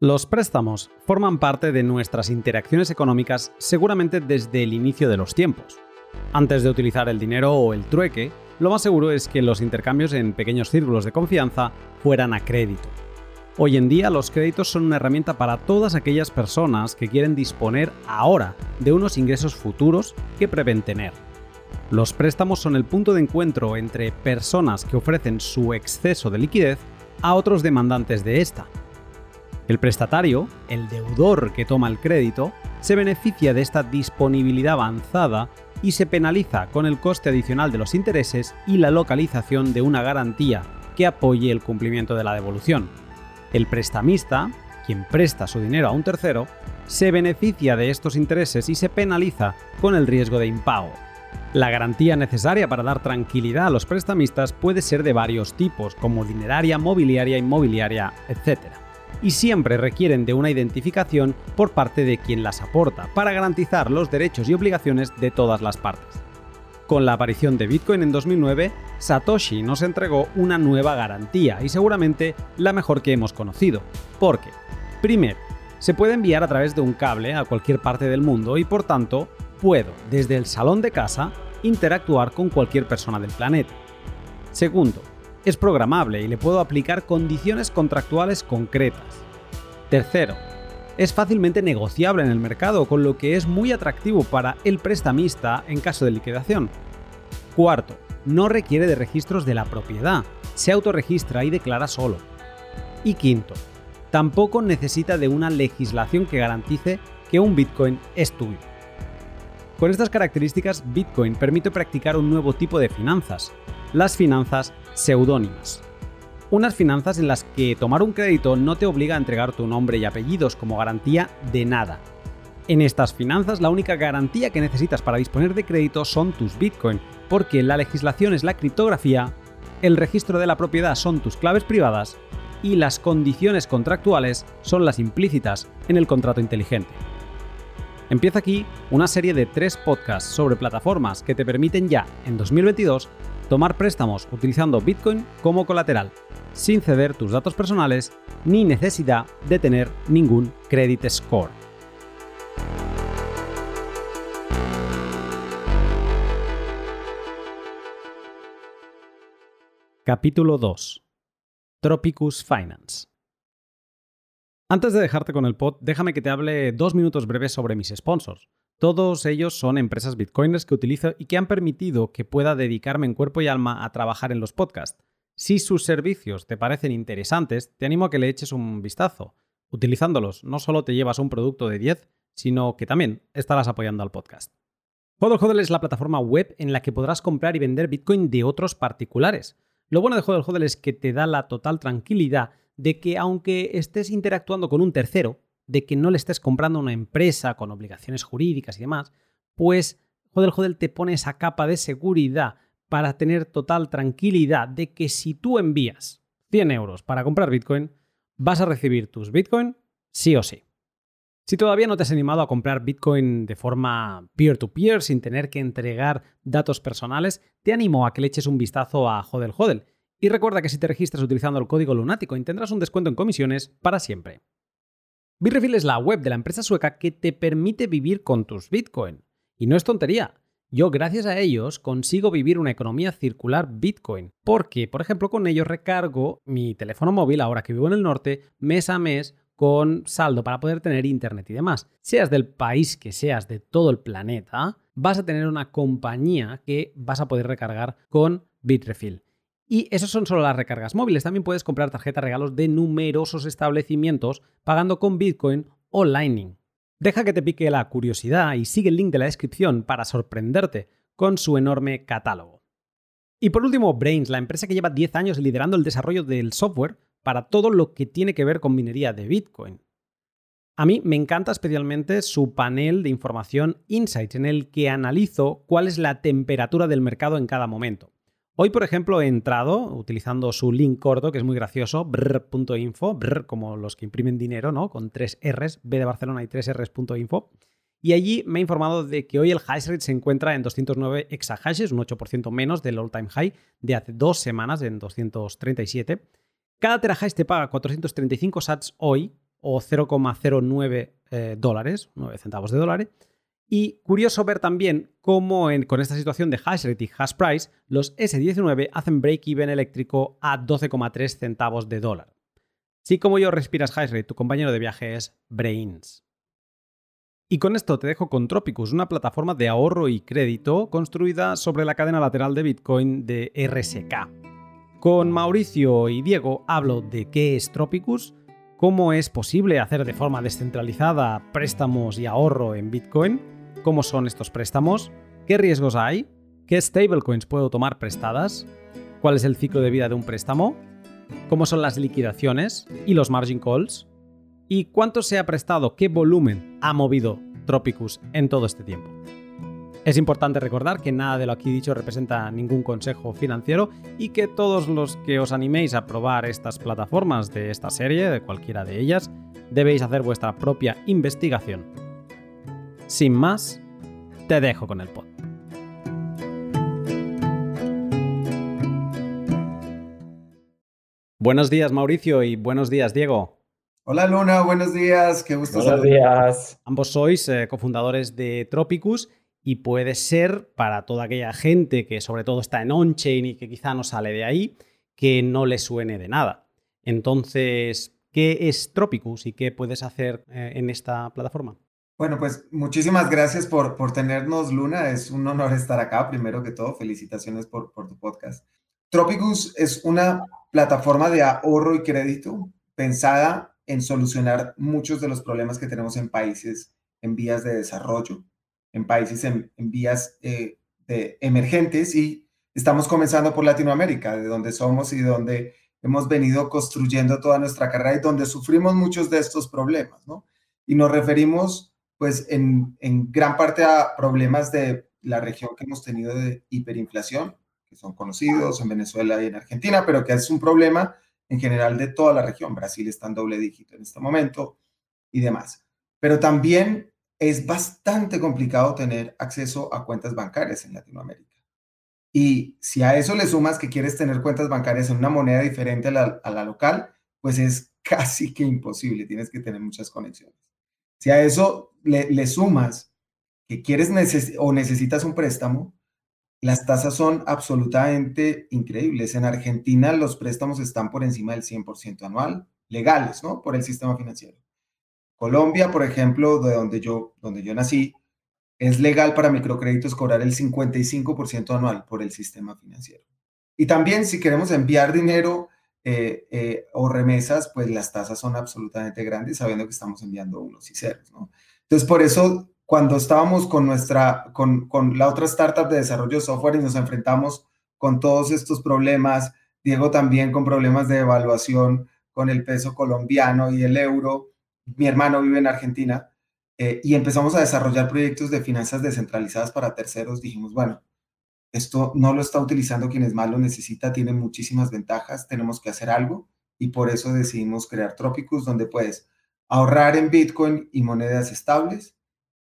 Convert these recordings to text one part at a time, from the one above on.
Los préstamos forman parte de nuestras interacciones económicas seguramente desde el inicio de los tiempos. Antes de utilizar el dinero o el trueque, lo más seguro es que los intercambios en pequeños círculos de confianza fueran a crédito. Hoy en día los créditos son una herramienta para todas aquellas personas que quieren disponer ahora de unos ingresos futuros que prevén tener. Los préstamos son el punto de encuentro entre personas que ofrecen su exceso de liquidez a otros demandantes de esta el prestatario, el deudor que toma el crédito, se beneficia de esta disponibilidad avanzada y se penaliza con el coste adicional de los intereses y la localización de una garantía que apoye el cumplimiento de la devolución. El prestamista, quien presta su dinero a un tercero, se beneficia de estos intereses y se penaliza con el riesgo de impago. La garantía necesaria para dar tranquilidad a los prestamistas puede ser de varios tipos, como dineraria, mobiliaria, inmobiliaria, etc y siempre requieren de una identificación por parte de quien las aporta para garantizar los derechos y obligaciones de todas las partes. Con la aparición de Bitcoin en 2009, Satoshi nos entregó una nueva garantía y seguramente la mejor que hemos conocido. Porque, primero, se puede enviar a través de un cable a cualquier parte del mundo y por tanto puedo, desde el salón de casa, interactuar con cualquier persona del planeta. Segundo, es programable y le puedo aplicar condiciones contractuales concretas. Tercero, es fácilmente negociable en el mercado, con lo que es muy atractivo para el prestamista en caso de liquidación. Cuarto, no requiere de registros de la propiedad, se autorregistra y declara solo. Y quinto, tampoco necesita de una legislación que garantice que un Bitcoin es tuyo. Con estas características, Bitcoin permite practicar un nuevo tipo de finanzas, las finanzas seudónimas. Unas finanzas en las que tomar un crédito no te obliga a entregar tu nombre y apellidos como garantía de nada. En estas finanzas la única garantía que necesitas para disponer de crédito son tus Bitcoin, porque la legislación es la criptografía, el registro de la propiedad son tus claves privadas y las condiciones contractuales son las implícitas en el contrato inteligente. Empieza aquí una serie de tres podcasts sobre plataformas que te permiten ya, en 2022, tomar préstamos utilizando Bitcoin como colateral, sin ceder tus datos personales ni necesidad de tener ningún credit score. Capítulo 2. Tropicus Finance. Antes de dejarte con el pod, déjame que te hable dos minutos breves sobre mis sponsors. Todos ellos son empresas bitcoiners que utilizo y que han permitido que pueda dedicarme en cuerpo y alma a trabajar en los podcasts. Si sus servicios te parecen interesantes, te animo a que le eches un vistazo. Utilizándolos, no solo te llevas un producto de 10, sino que también estarás apoyando al podcast. Hodl Hodl es la plataforma web en la que podrás comprar y vender Bitcoin de otros particulares. Lo bueno de Hodl Hodl es que te da la total tranquilidad de que aunque estés interactuando con un tercero, de que no le estés comprando una empresa con obligaciones jurídicas y demás, pues Hodel Hodel te pone esa capa de seguridad para tener total tranquilidad de que si tú envías 100 euros para comprar Bitcoin, vas a recibir tus Bitcoin sí o sí. Si todavía no te has animado a comprar Bitcoin de forma peer-to-peer sin tener que entregar datos personales, te animo a que le eches un vistazo a Hodel Hodel. Y recuerda que si te registras utilizando el código lunático tendrás un descuento en comisiones para siempre. Bitrefill es la web de la empresa sueca que te permite vivir con tus Bitcoin. Y no es tontería. Yo, gracias a ellos, consigo vivir una economía circular Bitcoin. Porque, por ejemplo, con ellos recargo mi teléfono móvil, ahora que vivo en el norte, mes a mes con saldo para poder tener internet y demás. Seas del país que seas de todo el planeta, vas a tener una compañía que vas a poder recargar con Bitrefill. Y eso son solo las recargas móviles. También puedes comprar tarjetas regalos de numerosos establecimientos pagando con Bitcoin o Lightning. Deja que te pique la curiosidad y sigue el link de la descripción para sorprenderte con su enorme catálogo. Y por último, Brains, la empresa que lleva 10 años liderando el desarrollo del software para todo lo que tiene que ver con minería de Bitcoin. A mí me encanta especialmente su panel de información Insights en el que analizo cuál es la temperatura del mercado en cada momento. Hoy, por ejemplo, he entrado utilizando su link corto, que es muy gracioso, brr.info, brr, como los que imprimen dinero, ¿no? Con tres Rs, B de Barcelona y tres Rs.info. Y allí me he informado de que hoy el hash rate se encuentra en 209 exahashes, un 8% menos del all-time high de hace dos semanas, en 237. Cada terahash te paga 435 sats hoy, o 0,09 eh, dólares, 9 centavos de dólar. Y curioso ver también cómo con esta situación de hash rate y hash price, los S19 hacen break-even eléctrico a 12,3 centavos de dólar. Si como yo respiras hash rate, tu compañero de viaje es Brains. Y con esto te dejo con Tropicus, una plataforma de ahorro y crédito construida sobre la cadena lateral de Bitcoin de RSK. Con Mauricio y Diego hablo de qué es Tropicus, cómo es posible hacer de forma descentralizada préstamos y ahorro en Bitcoin, cómo son estos préstamos, qué riesgos hay, qué stablecoins puedo tomar prestadas, cuál es el ciclo de vida de un préstamo, cómo son las liquidaciones y los margin calls, ¿Y cuánto se ha prestado? ¿Qué volumen ha movido Tropicus en todo este tiempo? Es importante recordar que nada de lo aquí dicho representa ningún consejo financiero y que todos los que os animéis a probar estas plataformas de esta serie, de cualquiera de ellas, debéis hacer vuestra propia investigación. Sin más, te dejo con el pod. Buenos días Mauricio y buenos días Diego. Hola Luna, buenos días, qué gusto. Buenos días. Ambos sois eh, cofundadores de Tropicus y puede ser para toda aquella gente que sobre todo está en on-chain y que quizá no sale de ahí, que no le suene de nada. Entonces, ¿qué es Tropicus y qué puedes hacer eh, en esta plataforma? Bueno, pues muchísimas gracias por, por tenernos, Luna. Es un honor estar acá, primero que todo. Felicitaciones por, por tu podcast. Tropicus es una plataforma de ahorro y crédito pensada en solucionar muchos de los problemas que tenemos en países en vías de desarrollo, en países en, vías eh, de emergentes y estamos comenzando por Latinoamérica, de donde somos y donde hemos venido construyendo toda nuestra carrera y donde sufrimos muchos de estos problemas, ¿no? Y nos referimos, pues, en, en gran parte a problemas de la región que hemos tenido de hiperinflación, que son conocidos en Venezuela y en Argentina, pero que es un problema en general de toda la región. Brasil está en doble dígito en este momento y demás. Pero también es bastante complicado tener acceso a cuentas bancarias en Latinoamérica. Y si a eso le sumas que quieres tener cuentas bancarias en una moneda diferente a la, local, pues es casi que imposible, tienes que tener muchas conexiones. Si a eso le, sumas que quieres o necesitas un préstamo, las tasas son absolutamente increíbles. En Argentina los préstamos están por encima del 100% anual, legales, ¿no? Por el sistema financiero. Colombia, por ejemplo, de donde yo, donde yo nací, es legal para microcréditos cobrar el 55% anual por el sistema financiero. Y también si queremos enviar dinero eh, eh, o remesas, pues las tasas son absolutamente grandes, sabiendo que estamos enviando unos y ceros, ¿no? Entonces, por eso cuando estábamos con nuestra, con, con la otra startup de desarrollo de software y nos enfrentamos con todos estos problemas, Diego también con problemas de evaluación con el peso colombiano y el euro, mi hermano vive en Argentina, eh, y empezamos a desarrollar proyectos de finanzas descentralizadas para terceros, dijimos, bueno, esto no lo está utilizando quienes más lo necesita, tiene muchísimas ventajas, tenemos que hacer algo, y por eso decidimos crear Tropicus, donde puedes ahorrar en Bitcoin y monedas estables,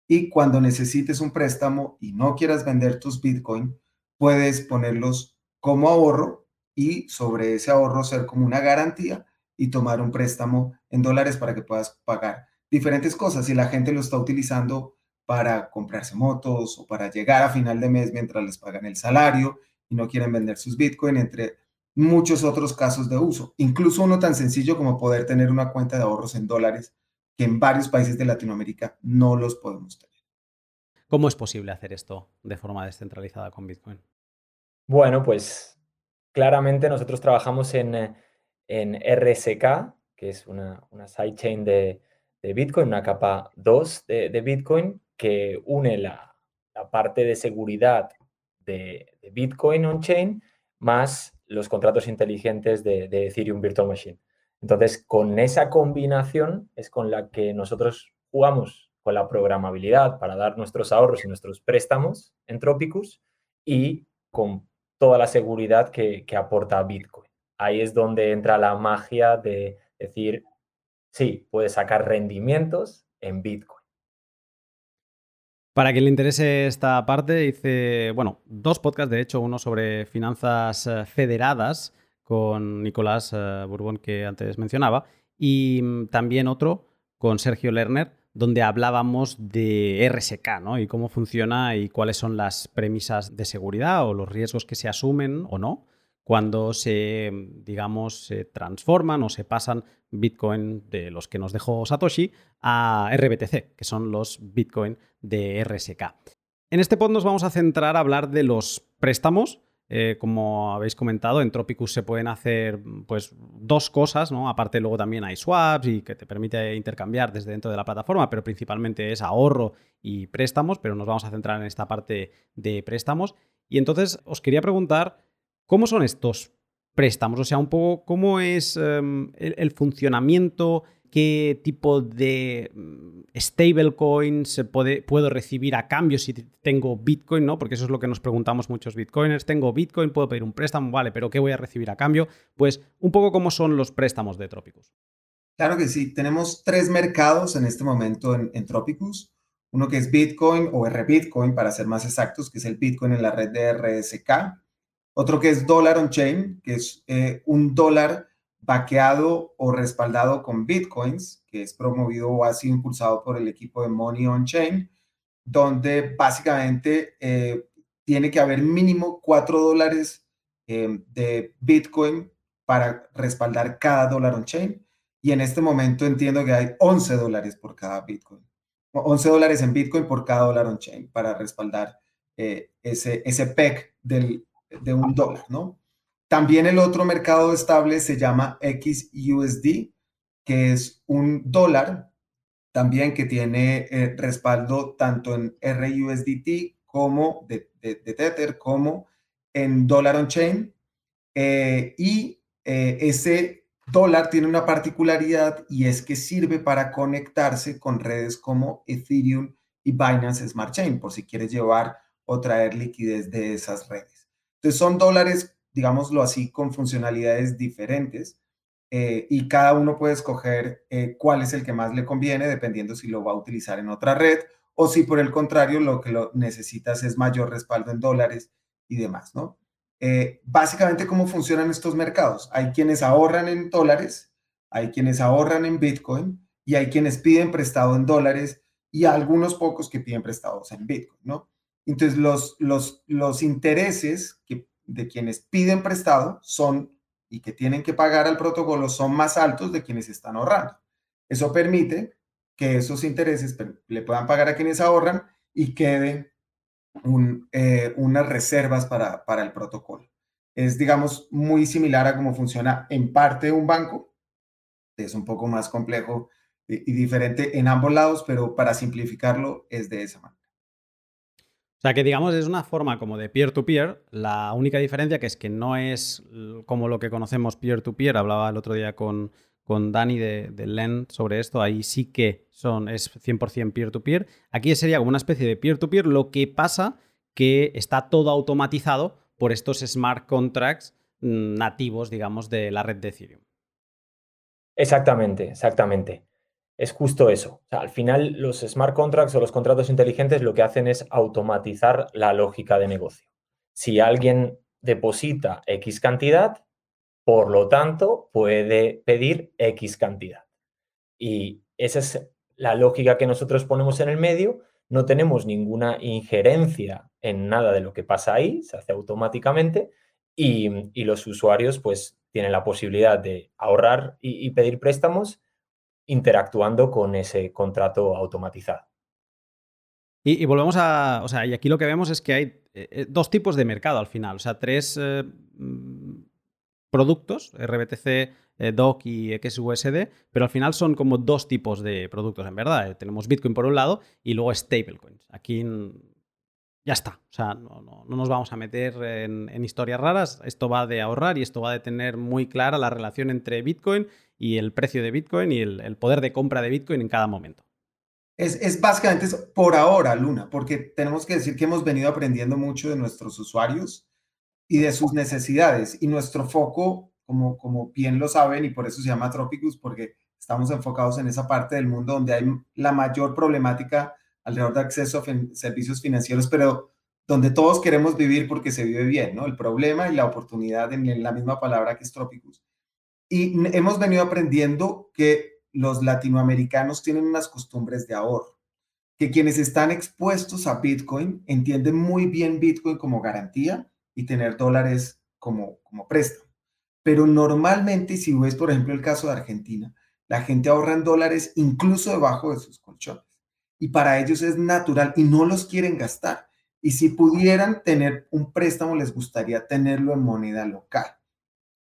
y cuando necesites un préstamo y no quieras vender tus Bitcoin, puedes ponerlos como ahorro y sobre ese ahorro ser como una garantía y tomar un préstamo en dólares para que puedas pagar diferentes cosas. Si la gente lo está utilizando para comprarse motos o para llegar a final de mes mientras les pagan el salario y no quieren vender sus Bitcoin, entre muchos otros casos de uso. Incluso uno tan sencillo como poder tener una cuenta de ahorros en dólares que en varios países de Latinoamérica no los podemos tener. ¿Cómo es posible hacer esto de forma descentralizada con Bitcoin? Bueno, pues claramente nosotros trabajamos en, eh, en RSK, que es una, una sidechain de, de, Bitcoin, una capa 2 de, Bitcoin, que une la, parte de seguridad de, Bitcoin on-chain más los contratos inteligentes de, de Ethereum Virtual Machine. Entonces, con esa combinación es con la que nosotros jugamos con la programabilidad para dar nuestros ahorros y nuestros préstamos en Tropicus y con toda la seguridad que, aporta Bitcoin. Ahí es donde entra la magia de decir, sí, puedes sacar rendimientos en Bitcoin. Para quien le interese esta parte, hice, bueno, dos podcasts, de hecho, uno sobre finanzas eh, federadas con Nicolás eh, Bourbon que antes mencionaba y mm, también otro con Sergio Lerner, donde hablábamos de RSK, ¿no? Y cómo funciona y cuáles son las premisas de seguridad o los riesgos que se asumen o no cuando se, digamos, se transforman o se pasan Bitcoin de los que nos dejó Satoshi a RBTC, que son los Bitcoin de RSK. En este pod nos vamos a centrar a hablar de los préstamos. Eh, como habéis comentado, en Tropicus se pueden hacer pues, dos cosas, ¿no? Aparte, luego también hay swaps y que te permite intercambiar desde dentro de la plataforma, pero principalmente es ahorro y préstamos, pero nos vamos a centrar en esta parte de préstamos. Y entonces os quería preguntar ¿Cómo son estos préstamos? O sea, un poco cómo es em, el, funcionamiento, qué tipo de mm, stablecoins puedo recibir a cambio si tengo Bitcoin, ¿no? Porque eso es lo que nos preguntamos muchos Bitcoiners. Tengo Bitcoin, puedo pedir un préstamo, vale, pero ¿qué voy a recibir a cambio? Pues un poco cómo son los préstamos de Tropicus. Claro que sí, tenemos tres mercados en este momento en, en Tropicus. Uno que es Bitcoin o RBitcoin, para ser más exactos, que es el Bitcoin en la red de RSK otro que es Dollar on Chain, que es eh, un dólar vaqueado o respaldado con bitcoins, que es promovido o ha sido impulsado por el equipo de Money on Chain, donde básicamente eh, tiene que haber mínimo 4 dólares eh, de bitcoin para respaldar cada dólar on chain. Y en este momento entiendo que hay 11 dólares por cada bitcoin. 11 dólares en bitcoin por cada dólar on chain para respaldar ese, ese PEC del, de un dólar, ¿no? También el otro mercado estable se llama XUSD, que es un dólar también que tiene eh, respaldo tanto en RUSDT como de, Tether como en Dollar on Chain. Eh, y eh, ese dólar tiene una particularidad y es que sirve para conectarse con redes como Ethereum y Binance Smart Chain, por si quieres llevar o traer liquidez de esas redes. Entonces son dólares, digámoslo así, con funcionalidades diferentes eh, y cada uno puede escoger eh, cuál es el que más le conviene dependiendo si lo va a utilizar en otra red o si por el contrario lo que lo necesitas es mayor respaldo en dólares y demás, ¿no? Eh, básicamente, ¿cómo funcionan estos mercados? Hay quienes ahorran en dólares, hay quienes ahorran en Bitcoin y hay quienes piden prestado en dólares y algunos pocos que piden prestados en Bitcoin, ¿no? Entonces, los, los, los intereses que, de quienes piden prestado son y que tienen que pagar al protocolo son más altos de quienes están ahorrando. Eso permite que esos intereses le puedan pagar a quienes ahorran y queden eh, unas reservas para, para el protocolo. Es, digamos, muy similar a cómo funciona en parte un banco. Es un poco más complejo y diferente en ambos lados, pero para simplificarlo es de esa manera. O sea que digamos es una forma como de peer-to-peer. La única diferencia que es que no es como lo que conocemos peer-to-peer. Hablaba el otro día con, con Dani de, de LEN sobre esto. Ahí sí que son, es 100% peer-to-peer. Aquí sería como una especie de peer-to-peer. Lo que pasa que está todo automatizado por estos smart contracts mm, nativos, digamos, de la red de Ethereum. Exactamente, exactamente es justo eso. al final, los smart contracts o los contratos inteligentes lo que hacen es automatizar la lógica de negocio. Si alguien deposita X cantidad, por lo tanto, puede pedir X cantidad. Y esa es la lógica que nosotros ponemos en el medio. No tenemos ninguna injerencia en nada de lo que pasa ahí, se hace automáticamente y, los usuarios pues tienen la posibilidad de ahorrar y pedir préstamos interactuando con ese contrato automatizado. Y, volvemos a, o sea, y aquí lo que vemos es que hay eh, eh, dos tipos de mercado al final, o sea, tres eh, mm, productos, RBTC, DOC y XUSD, pero al final son como dos tipos de productos, en verdad. Tenemos Bitcoin por un lado y luego stablecoins. Aquí ya está, o sea, no, nos vamos a meter en, en, historias raras, esto va de ahorrar y esto va de tener muy clara la relación entre Bitcoin y el precio de Bitcoin y el, poder de compra de Bitcoin en cada momento. Es, básicamente por ahora, Luna, porque tenemos que decir que hemos venido aprendiendo mucho de nuestros usuarios y de sus necesidades. Y nuestro foco, como, como bien lo saben, y por eso se llama Tropicus, porque estamos enfocados en esa parte del mundo donde hay la mayor problemática alrededor de acceso a servicios financieros, pero donde todos queremos vivir porque se vive bien, ¿no? El problema y la oportunidad en la misma palabra que es Tropicus. Y hemos venido aprendiendo que los latinoamericanos tienen unas costumbres de ahorro, que quienes están expuestos a Bitcoin entienden muy bien Bitcoin como garantía y tener dólares como, como préstamo. Pero normalmente, si ves, por ejemplo, el caso de Argentina, la gente ahorra en dólares incluso debajo de sus colchones. Y para ellos es natural y no los quieren gastar. Y si pudieran tener un préstamo, les gustaría tenerlo en moneda local.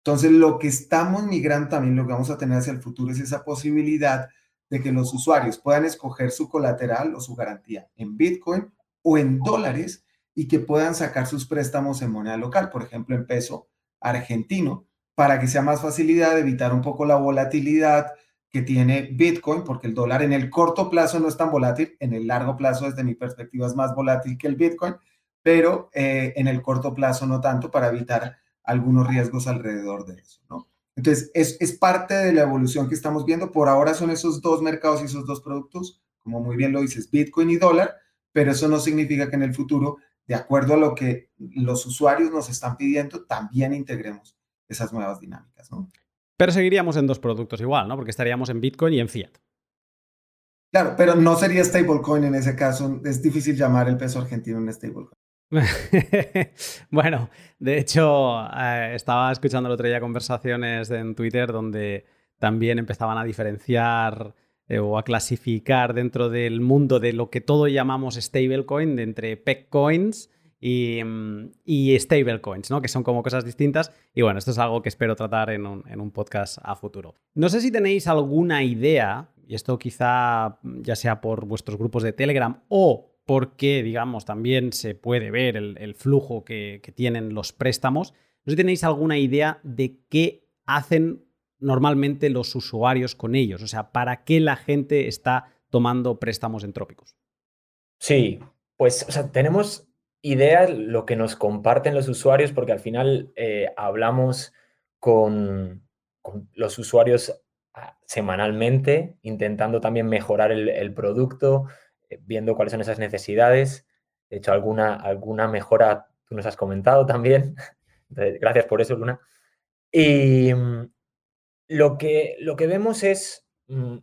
Entonces, lo que estamos migrando también, lo que vamos a tener hacia el futuro es esa posibilidad de que los usuarios puedan escoger su colateral o su garantía en Bitcoin o en dólares y que puedan sacar sus préstamos en moneda local, por ejemplo, en peso argentino, para que sea más facilidad de evitar un poco la volatilidad que tiene Bitcoin, porque el dólar en el corto plazo no es tan volátil, en el largo plazo, desde mi perspectiva, es más volátil que el Bitcoin, pero eh, en el corto plazo no tanto para evitar algunos riesgos alrededor de eso, ¿no? Entonces, es, es parte de la evolución que estamos viendo. Por ahora son esos dos mercados y esos dos productos, como muy bien lo dices, Bitcoin y dólar, pero eso no significa que en el futuro, de acuerdo a lo que los usuarios nos están pidiendo, también integremos esas nuevas dinámicas, ¿no? Pero seguiríamos en dos productos igual, ¿no? Porque estaríamos en Bitcoin y en Fiat. Claro, pero no sería stablecoin en ese caso. Es difícil llamar el peso argentino un stablecoin. bueno, de hecho, eh, estaba escuchando el otro día conversaciones en Twitter donde también empezaban a diferenciar eh, o a clasificar dentro del mundo de lo que todo llamamos stablecoin, de entre peg coins y, mm, y stablecoins, ¿no? que son como cosas distintas. Y bueno, esto es algo que espero tratar en un, en un podcast a futuro. No sé si tenéis alguna idea, y esto quizá ya sea por vuestros grupos de Telegram o porque, digamos, también se puede ver el, flujo que, tienen los préstamos. No sé si tenéis alguna idea de qué hacen normalmente los usuarios con ellos, o sea, ¿para qué la gente está tomando préstamos entrópicos? Sí, pues tenemos ideas lo que nos comparten los usuarios, porque al final eh, hablamos con, los usuarios ah, semanalmente, intentando también mejorar el producto, viendo cuáles son esas necesidades. De hecho, alguna, alguna mejora tú nos has comentado también. Gracias por eso, Luna. Y mm, lo que, lo que vemos es mm,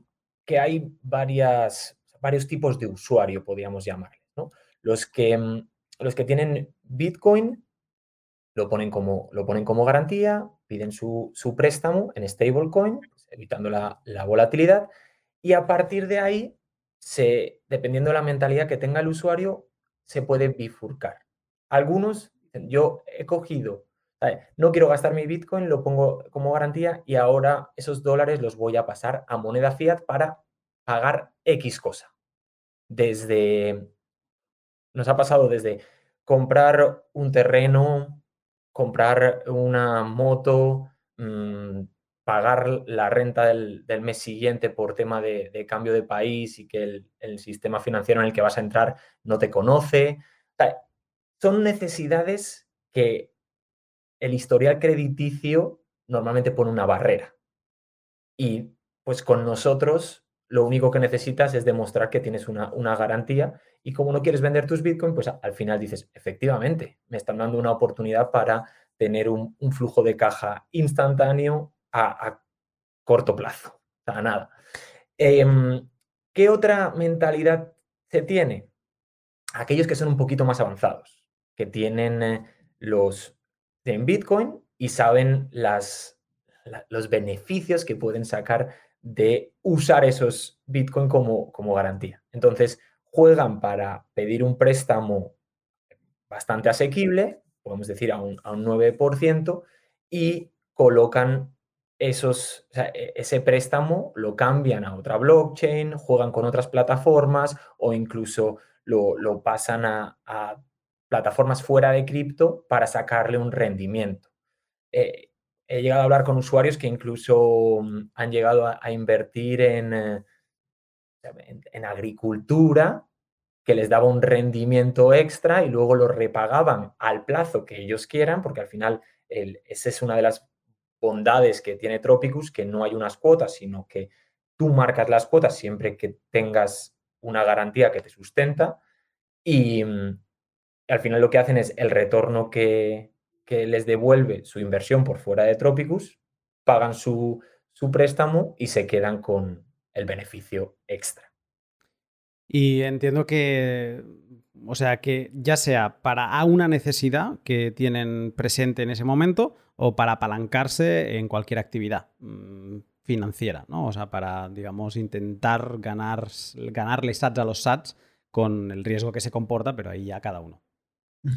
que hay varias, varios tipos de usuario, podríamos llamarles. Los, que, mm, los que tienen Bitcoin lo ponen como, lo ponen como garantía, piden su, préstamo en stablecoin, pues, evitando la, la volatilidad, y a partir de ahí se, dependiendo de la mentalidad que tenga el usuario, se puede bifurcar. Algunos, yo he cogido, no quiero gastar mi Bitcoin, lo pongo como garantía y ahora esos dólares los voy a pasar a moneda fiat para pagar X cosa. Desde, nos ha pasado desde comprar un terreno, comprar una moto, mm, pagar la renta del, mes siguiente por tema de, cambio de país y que el, sistema financiero en el que vas a entrar no te conoce. son necesidades que el historial crediticio normalmente pone una barrera. Y pues con nosotros lo único que necesitas es demostrar que tienes una, garantía y como no quieres vender tus Bitcoin, pues al final dices, efectivamente, me están dando una oportunidad para tener un flujo de caja instantáneo a, corto plazo, a nada. Em, ¿Qué otra mentalidad se tiene? Aquellos que son un poquito más avanzados, que tienen eh, los en Bitcoin y saben las, los beneficios que pueden sacar de usar esos Bitcoin como, como garantía. Entonces, juegan para pedir un préstamo bastante asequible, podemos decir a un, a un 9%, y colocan esos, e, ese préstamo lo cambian a otra blockchain, juegan con otras plataformas o incluso lo, pasan a, plataformas fuera de cripto para sacarle un rendimiento. Eh, he llegado a hablar con usuarios que incluso mm, han llegado a, invertir en, eh, en, agricultura que les daba un rendimiento extra y luego lo repagaban al plazo que ellos quieran, porque al final esa es una de las bondades que tiene Tropicus, que no hay unas cuotas, sino que tú marcas las cuotas siempre que tengas una garantía que te sustenta y, mm, al final lo que hacen es el retorno que, les devuelve su inversión por fuera de Tropicus, pagan su préstamo y se quedan con el beneficio extra. Y entiendo que, o sea, que ya sea para una necesidad que tienen presente en ese momento o para apalancarse en cualquier actividad mm, financiera, ¿no? O sea, para, digamos, intentar ganar, ganarle sats a los sats con el riesgo que se comporta, pero ahí ya cada uno.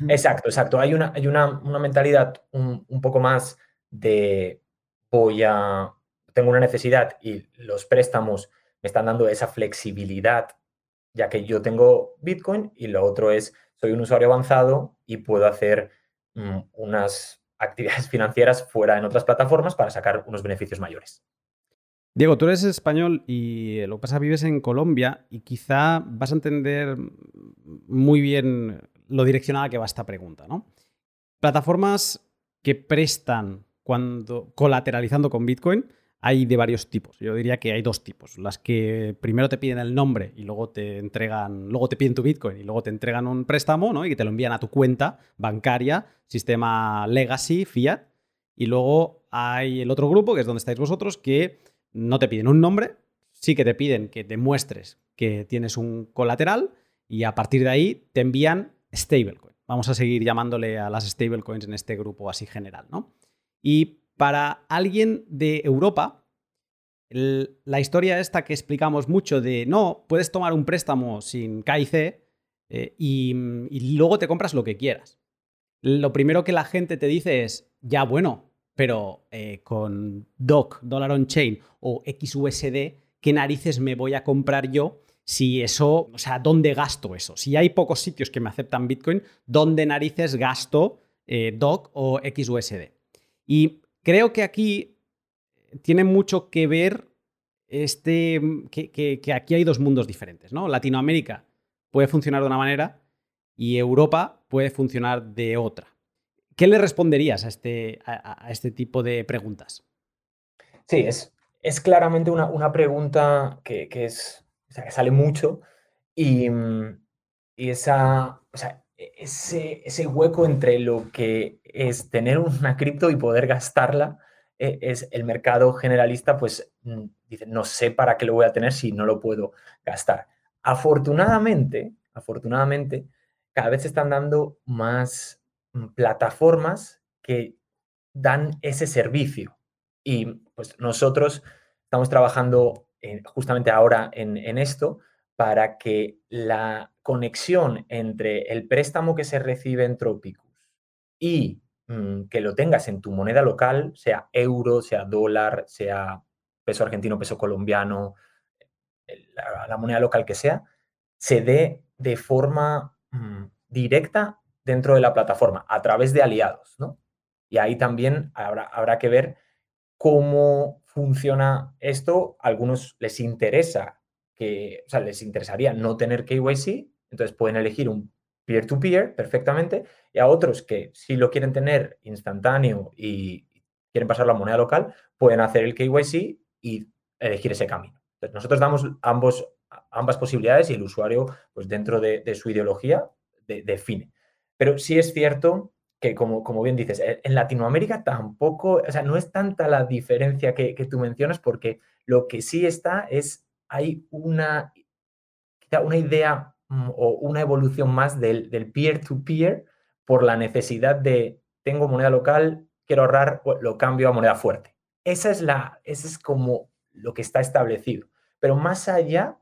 Exacto, exacto. Hay una, hay una, mentalidad un, un, poco más de voy a, tengo una necesidad y los préstamos me están dando esa flexibilidad ya que yo tengo Bitcoin y lo otro es, soy un usuario avanzado y puedo hacer mm, unas actividades financieras fuera en otras plataformas para sacar unos beneficios mayores. Diego, tú eres español y lo que pasa vives en Colombia y quizá vas a entender muy bien lo direccionada que va esta pregunta, ¿no? Plataformas que prestan cuando colateralizando con Bitcoin hay de varios tipos. Yo diría que hay dos tipos. Las que primero te piden el nombre y luego te entregan, luego te piden tu Bitcoin y luego te entregan un préstamo, ¿no? Y te lo envían a tu cuenta bancaria, sistema legacy, fiat. Y luego hay el otro grupo, que es donde estáis vosotros, que no te piden un nombre, sí que te piden que demuestres que tienes un colateral y a partir de ahí te envían stablecoin. Vamos a seguir llamándole a las stablecoins en este grupo así general, ¿no? Y para alguien de Europa, la historia esta que explicamos mucho de no, puedes tomar un préstamo sin KIC eh, y, luego te compras lo que quieras. Lo primero que la gente te dice es, ya bueno, pero eh, con DOC, Dollar on Chain o XUSD, ¿qué narices me voy a comprar yo? Si eso, o sea, ¿dónde gasto eso? Si hay pocos sitios que me aceptan Bitcoin, ¿dónde narices gasto eh, DOC o XUSD? Y Creo que aquí tiene mucho que ver este, que, aquí hay dos mundos diferentes, ¿no? Latinoamérica puede funcionar de una manera y Europa puede funcionar de otra. ¿Qué le responderías a este, a, este tipo de preguntas? Sí, es, es claramente una, pregunta que, es, que sale mucho y, y esa, ese, ese, hueco entre lo que es tener una cripto y poder gastarla, e-, es el mercado generalista, pues mm, dice, no sé para qué lo voy a tener si no lo puedo gastar. Afortunadamente, afortunadamente, cada vez se están dando más mm, plataformas que dan ese servicio. Y pues nosotros estamos trabajando justamente ahora en, en esto para que la conexión entre el préstamo que se recibe en Tropicus y mm, que lo tengas en tu moneda local, sea euro, sea dólar, sea peso argentino, peso colombiano, la, moneda local que sea, se dé de forma mm, directa dentro de la plataforma, a través de aliados, ¿no? Y ahí también habrá, habrá que ver cómo funciona esto. A algunos les interesa que, o sea, les interesaría no tener KYC, entonces pueden elegir un peer-to-peer perfectamente, y a otros que si lo quieren tener instantáneo y quieren pasar la moneda local, pueden hacer el KYC y elegir ese camino. Nosotros damos ambos, ambas posibilidades y el usuario, pues dentro de, su ideología, define. Pero sí es cierto que, como, como, bien dices, en Latinoamérica tampoco, o sea, no es tanta la diferencia que, que tú mencionas, porque lo que sí está es hay una, una idea mm, o una evolución más del peer-to-peer por la necesidad de tengo moneda local, quiero ahorrar, lo cambio a moneda fuerte. Esa es, la, es como lo que está establecido. Pero más allá,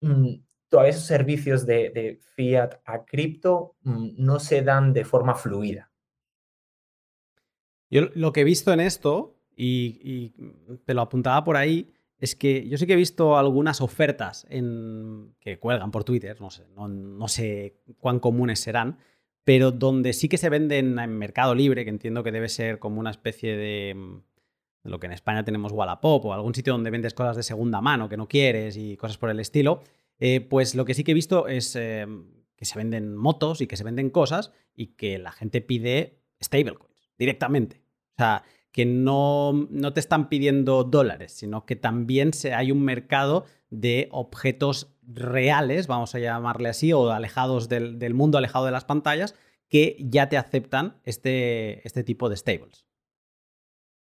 mm, todos esos servicios de, fiat a cripto mm, no se dan de forma fluida. Yo lo que he visto en esto, y te lo apuntaba por ahí, es que yo sí que he visto algunas ofertas en, que cuelgan por Twitter, no sé, cuán comunes serán, pero donde sí que se venden en Mercado Libre, que entiendo que debe ser como una especie de, lo que en España tenemos Wallapop o algún sitio donde vendes cosas de segunda mano que no quieres y cosas por el estilo, eh, pues lo que sí que he visto es eh, que se venden motos y que se venden cosas y que la gente pide stablecoins directamente. O sea, que no, no te están pidiendo dólares, sino que también se, hay un mercado de objetos reales, vamos a llamarle así, o alejados del, mundo, alejado de las pantallas, que ya te aceptan este, este tipo de stables.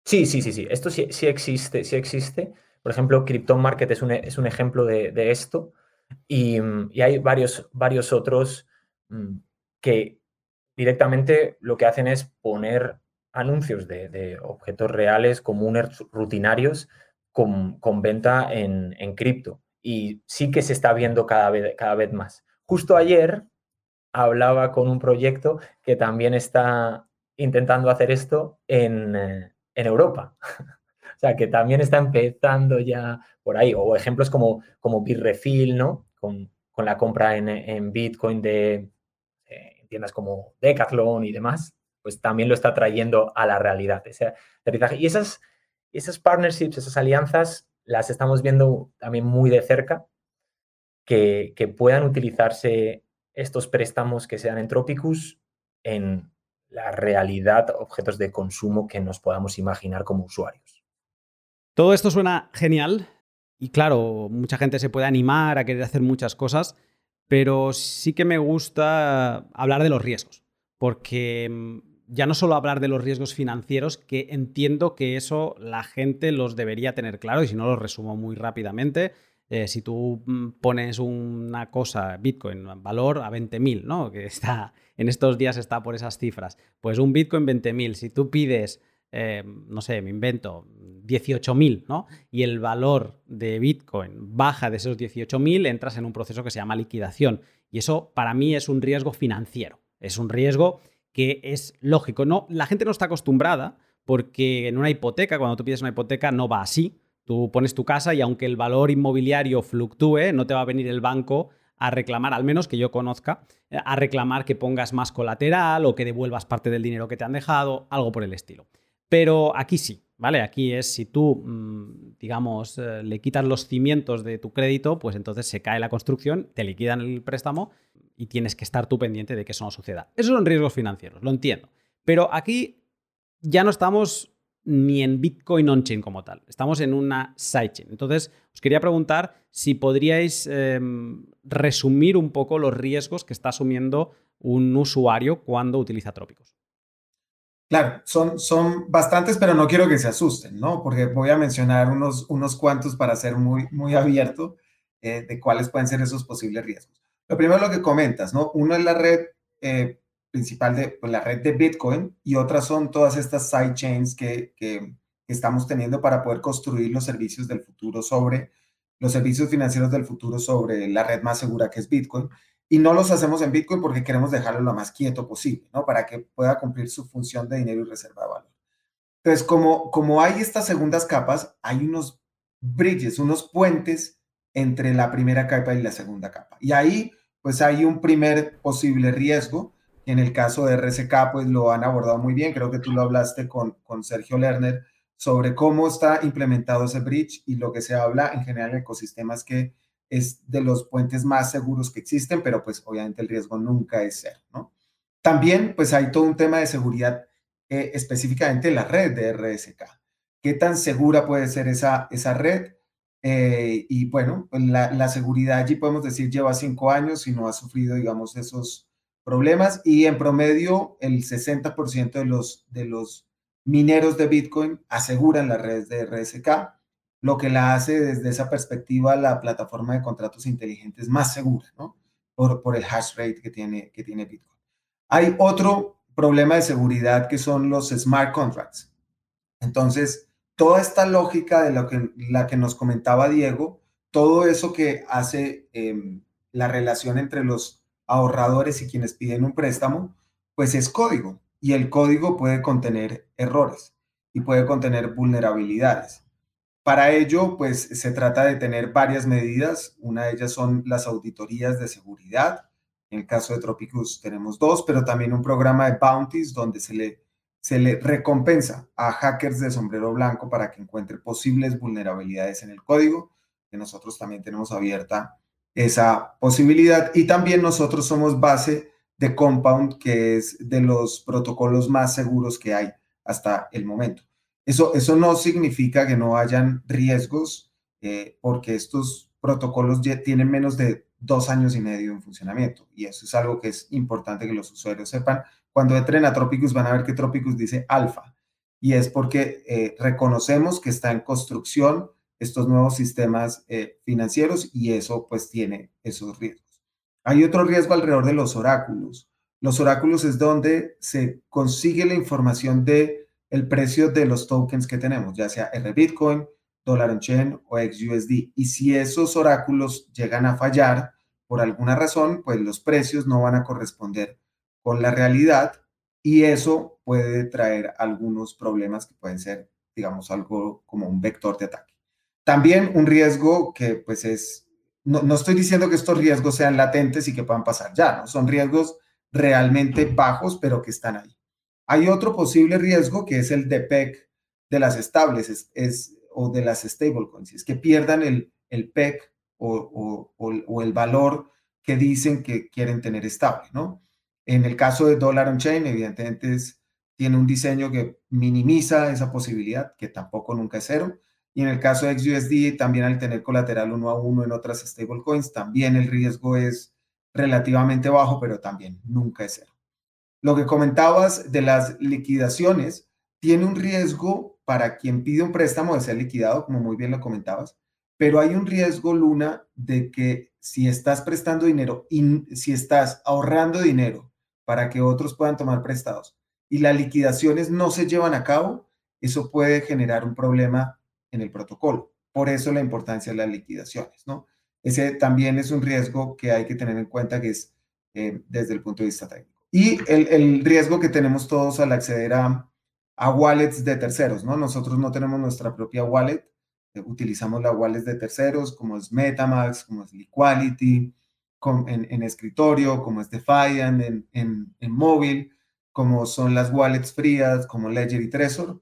Sí, sí, sí, sí. Esto sí, sí existe, sí existe. Por ejemplo, Crypton Market es un, es un ejemplo de, esto. Y, hay varios, varios otros mm, que directamente lo que hacen es poner anuncios de, objetos reales, comunes, rutinarios, con, venta en, en cripto. Y sí que se está viendo cada vez, cada vez más. Justo ayer hablaba con un proyecto que también está intentando hacer esto en, eh, en Europa. o sea, que también está empezando ya por ahí. O ejemplos como, como ¿no? Con, con la compra en, en Bitcoin de eh, tiendas como Decathlon y demás, pues también lo está trayendo a la realidad. Ese Y esas, esas partnerships, esas alianzas, las estamos viendo también muy de cerca, que, que puedan utilizarse estos préstamos que sean en Tropicus en la realidad, objetos de consumo que nos podamos imaginar como usuarios. Todo esto suena genial y claro, mucha gente se puede animar a querer hacer muchas cosas, pero sí que me gusta hablar de los riesgos, porque mm, ya no solo hablar de los riesgos financieros, que entiendo que eso la gente los debería tener claro y si no lo resumo muy rápidamente, eh, si tú mm, pones una cosa, Bitcoin, valor a 20.000, ¿no? Que está, en estos días está por esas cifras. Pues un Bitcoin 20.000, si tú pides, eh, no sé, me invento, 18.000, ¿no? Y el valor de Bitcoin baja de esos 18.000, entras en un proceso que se llama liquidación. Y eso para mí es un riesgo financiero. Es un riesgo que es lógico. No, la gente no está acostumbrada porque en una hipoteca, cuando tú pides una hipoteca, no va así. Tú pones tu casa y aunque el valor inmobiliario fluctúe, no te va a venir el banco a reclamar, al menos que yo conozca, a reclamar que pongas más colateral o que devuelvas parte del dinero que te han dejado, algo por el estilo. Pero aquí sí, ¿vale? Aquí es si tú, mm, digamos, eh, le quitas los cimientos de tu crédito, pues entonces se cae la construcción, te liquidan el préstamo y tienes que estar tú pendiente de que eso no suceda. Esos son riesgos financieros, lo entiendo. Pero aquí ya no estamos ni en Bitcoin on-chain como tal. Estamos en una sidechain. Entonces, os quería preguntar si podríais em, resumir un poco los riesgos que está asumiendo un usuario cuando utiliza Trópicos. Claro, son, son bastantes, pero no quiero que se asusten, ¿no? Porque voy a mencionar unos, unos cuantos para ser muy, muy abierto eh, de cuáles pueden ser esos posibles riesgos. Lo primero lo que comentas, ¿no? Uno es la red eh, principal de pues, la red de Bitcoin y otras son todas estas sidechains que, que, estamos teniendo para poder construir los servicios del futuro sobre los servicios financieros del futuro sobre la red más segura que es Bitcoin. Y no los hacemos en Bitcoin porque queremos dejarlo lo más quieto posible, ¿no? Para que pueda cumplir su función de dinero y reserva de valor. Entonces, como, como hay estas segundas capas, hay unos bridges, unos puentes entre la primera capa y la segunda capa. Y ahí, pues hay un primer posible riesgo en el caso de RSK, pues lo han abordado muy bien. Creo que tú lo hablaste con, con Sergio Lerner sobre cómo está implementado ese bridge y lo que se habla en general en ecosistemas que es de los puentes más seguros que existen, pero pues obviamente el riesgo nunca es cero, ¿no? También pues hay todo un tema de seguridad eh, específicamente en la red de RSK. ¿Qué tan segura puede ser esa, esa red? Eh, y bueno, pues la, la, seguridad allí podemos decir lleva cinco años y no ha sufrido, digamos, esos, problemas y en promedio el 60% de los, de los mineros de Bitcoin aseguran las redes de RSK, lo que la hace desde esa perspectiva la plataforma de contratos inteligentes más segura, ¿no? Por, el hash rate que tiene, que tiene Bitcoin. Hay otro problema de seguridad que son los smart contracts. Entonces, toda esta lógica de lo que, la que nos comentaba Diego, todo eso que hace em, la relación entre los ahorradores y quienes piden un préstamo, pues es código y el código puede contener errores y puede contener vulnerabilidades. Para ello, pues se trata de tener varias medidas. Una de ellas son las auditorías de seguridad. En el caso de Tropicus tenemos dos, pero también un programa de bounties donde se le, recompensa a hackers de sombrero blanco para que encuentre posibles vulnerabilidades en el código, que nosotros también tenemos abierta esa posibilidad. Y también nosotros somos base de Compound, que es de los protocolos más seguros que hay hasta el momento. Eso, eso no significa que no hayan riesgos, eh, porque estos protocolos ya tienen menos de dos años y medio en funcionamiento. Y eso es algo que es importante que los usuarios sepan. Cuando entren a Tropicus van a ver que Tropicus dice alfa. y es porque eh, reconocemos que está en construcción estos nuevos sistemas eh, financieros y eso pues tiene esos riesgos. Hay otro riesgo alrededor de los oráculos. Los oráculos es donde se consigue la información de el precio de los tokens que tenemos, ya sea R Bitcoin, Dollar on Chain o XUSD. Y si esos oráculos llegan a fallar por alguna razón, pues los precios no van a corresponder con la realidad y eso puede traer algunos problemas que pueden ser, digamos, algo como un vector de ataque. También un riesgo que pues es, no, no estoy diciendo que estos riesgos sean latentes y que puedan pasar ya, ¿no? Son riesgos realmente bajos, pero que están ahí. Hay otro posible riesgo que es el DPEC de las estables es, o de las stablecoins, es que pierdan el, el PEC o, el valor que dicen que quieren tener estable. En el caso de Dollar on Chain, evidentemente tiene un diseño que minimiza esa posibilidad, que tampoco nunca es cero. Y en el caso de XUSD, también al tener colateral uno a uno en otras stablecoins, también el riesgo es relativamente bajo, pero también nunca es cero. Lo que comentabas de las liquidaciones tiene un riesgo para quien pide un préstamo de ser liquidado, como muy bien lo comentabas, pero hay un riesgo, Luna, de que si estás prestando dinero y si estás ahorrando dinero para que otros puedan tomar prestados y las liquidaciones no se llevan a cabo, eso puede generar un problema en el protocolo. Por eso la importancia de las liquidaciones, ¿no? Ese también es un riesgo que hay que tener en cuenta que es eh, desde el punto de vista técnico. Y el, riesgo que tenemos todos al acceder a, a, wallets de terceros, ¿no? Nosotros no tenemos nuestra propia wallet, eh, utilizamos las wallets de terceros, como es Metamax, como es Liquidity, en, escritorio, como es Defiant, en, en, en móvil, como son las wallets frías, como Ledger y Trezor.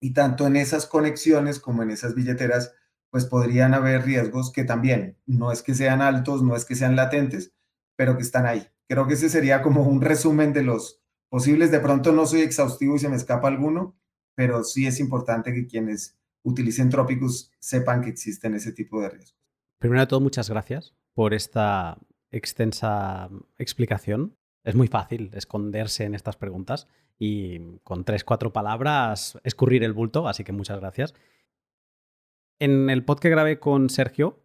Y tanto en esas conexiones como en esas billeteras pues podrían haber riesgos que también no es que sean altos, no es que sean latentes, pero que están ahí. Creo que ese sería como un resumen de los posibles. De pronto no soy exhaustivo y se me escapa alguno, pero sí es importante que quienes utilicen Tropicus sepan que existen ese tipo de riesgos. Primero de todo, muchas gracias por esta extensa explicación. Es muy fácil esconderse en estas preguntas y con tres, cuatro palabras escurrir el bulto, así que muchas gracias. En el pod que grabé con Sergio,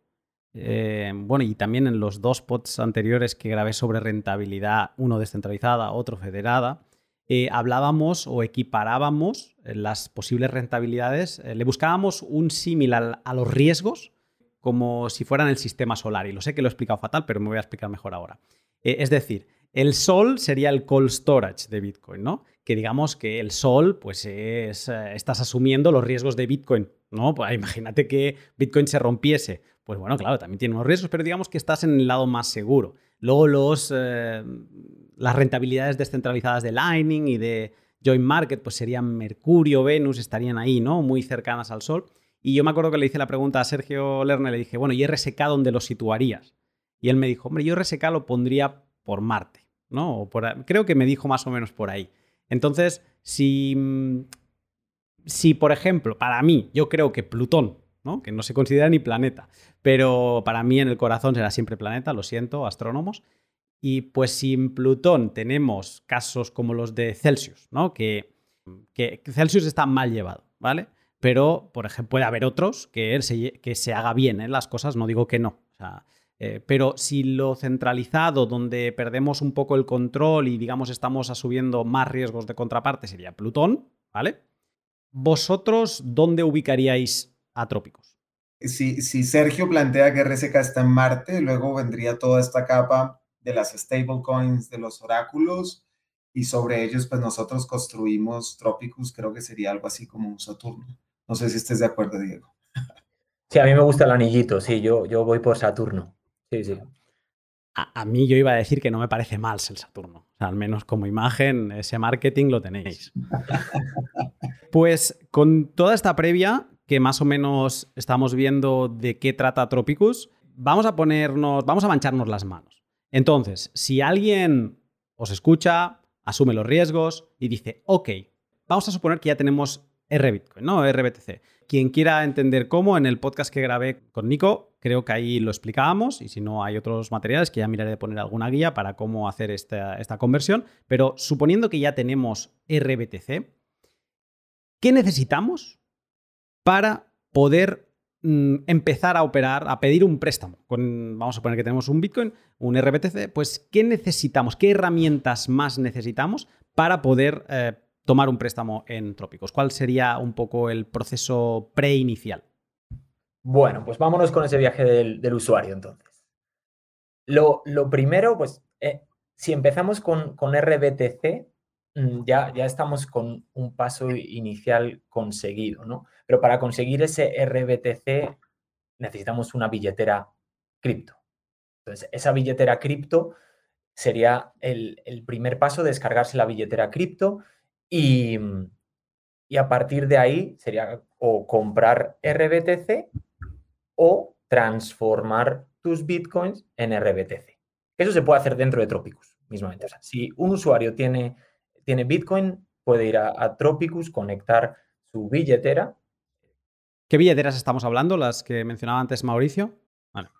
eh, bueno, y también en los dos pods anteriores que grabé sobre rentabilidad, uno descentralizada, otro federada, eh, hablábamos o equiparábamos eh, las posibles rentabilidades, le buscábamos un símil a los riesgos como si fueran el sistema solar. Y lo sé que lo he explicado fatal, pero me voy a explicar mejor ahora. es decir, el sol sería el cold storage de Bitcoin, ¿no? Que digamos que el sol, pues es, estás asumiendo los riesgos de Bitcoin ¿no? Pues imagínate que Bitcoin se rompiese. Pues bueno, claro, también tiene unos riesgos, pero digamos que estás en el lado más seguro. Luego los, eh, las rentabilidades descentralizadas de Lightning y de Joint Market, pues serían Mercurio, Venus, estarían ahí, ¿no? Muy cercanas al Sol. Y yo me acuerdo que le hice la pregunta a Sergio Lerner, le dije, bueno, ¿y RSK dónde lo situarías? Y él me dijo, hombre, yo RSK lo pondría por Marte, ¿no? por, creo que me dijo más o menos por ahí. Entonces, si mm, si, por ejemplo, para mí, yo creo que Plutón, ¿no? que no se considera ni planeta, pero para mí en el corazón será siempre planeta, lo siento, astrónomos. Y pues sin Plutón tenemos casos como los de Celsius, ¿no? que, Celsius está mal llevado, ¿vale? Pero, por ejemplo, puede haber otros que, se, haga bien en ¿eh? las cosas, no digo que no. Eh, pero si lo centralizado, donde perdemos un poco el control y digamos estamos asumiendo más riesgos de contraparte, sería Plutón, ¿vale? ¿Vosotros dónde ubicaríais a Trópicos? Si, si Sergio plantea que RSK está en Marte, luego vendría toda esta capa de las stablecoins, de los oráculos, y sobre ellos, pues nosotros construimos Tropicus, creo que sería algo así como un Saturno. No sé si estés de acuerdo, Diego. Sí, a mí me gusta el anillito, sí, yo, yo voy por Saturno. Sí, sí. A, a, mí yo iba a decir que no me parece mal el Saturno. O sea, al menos como imagen, ese marketing lo tenéis. Pues con toda esta previa, que más o menos estamos viendo de qué trata Tropicus, vamos a ponernos, vamos a mancharnos las manos. Entonces, si alguien os escucha, asume los riesgos y dice, ok, vamos a suponer que ya tenemos RBitcoin, ¿no? RBTC. Quien quiera entender cómo, en el podcast que grabé con Nico, creo que ahí lo explicábamos y si no hay otros materiales que ya miraré de poner alguna guía para cómo hacer esta, esta conversión. Pero suponiendo que ya tenemos RBTC, ¿qué necesitamos para poder mm, empezar a operar, a pedir un préstamo? vamos a poner que tenemos un Bitcoin, un RBTC, pues ¿qué necesitamos? ¿Qué herramientas más necesitamos para poder eh, tomar un préstamo en Trópicos? ¿Cuál sería un poco el proceso preinicial? Bueno, pues vámonos con ese viaje del, usuario entonces. Lo, primero, pues eh, si empezamos con, con RBTC, ya, ya, estamos con un paso inicial conseguido, ¿no? Pero para conseguir ese RBTC necesitamos una billetera cripto. Entonces, esa billetera cripto sería el, el, primer paso, descargarse la billetera cripto y, y a partir de ahí sería o comprar RBTC o transformar tus bitcoins en RBTC. Eso se puede hacer dentro de Tropicus mismamente. si un usuario tiene, tiene bitcoin, puede ir a, Tropicus, conectar su billetera. ¿Qué billeteras estamos hablando? Las que mencionaba antes Mauricio.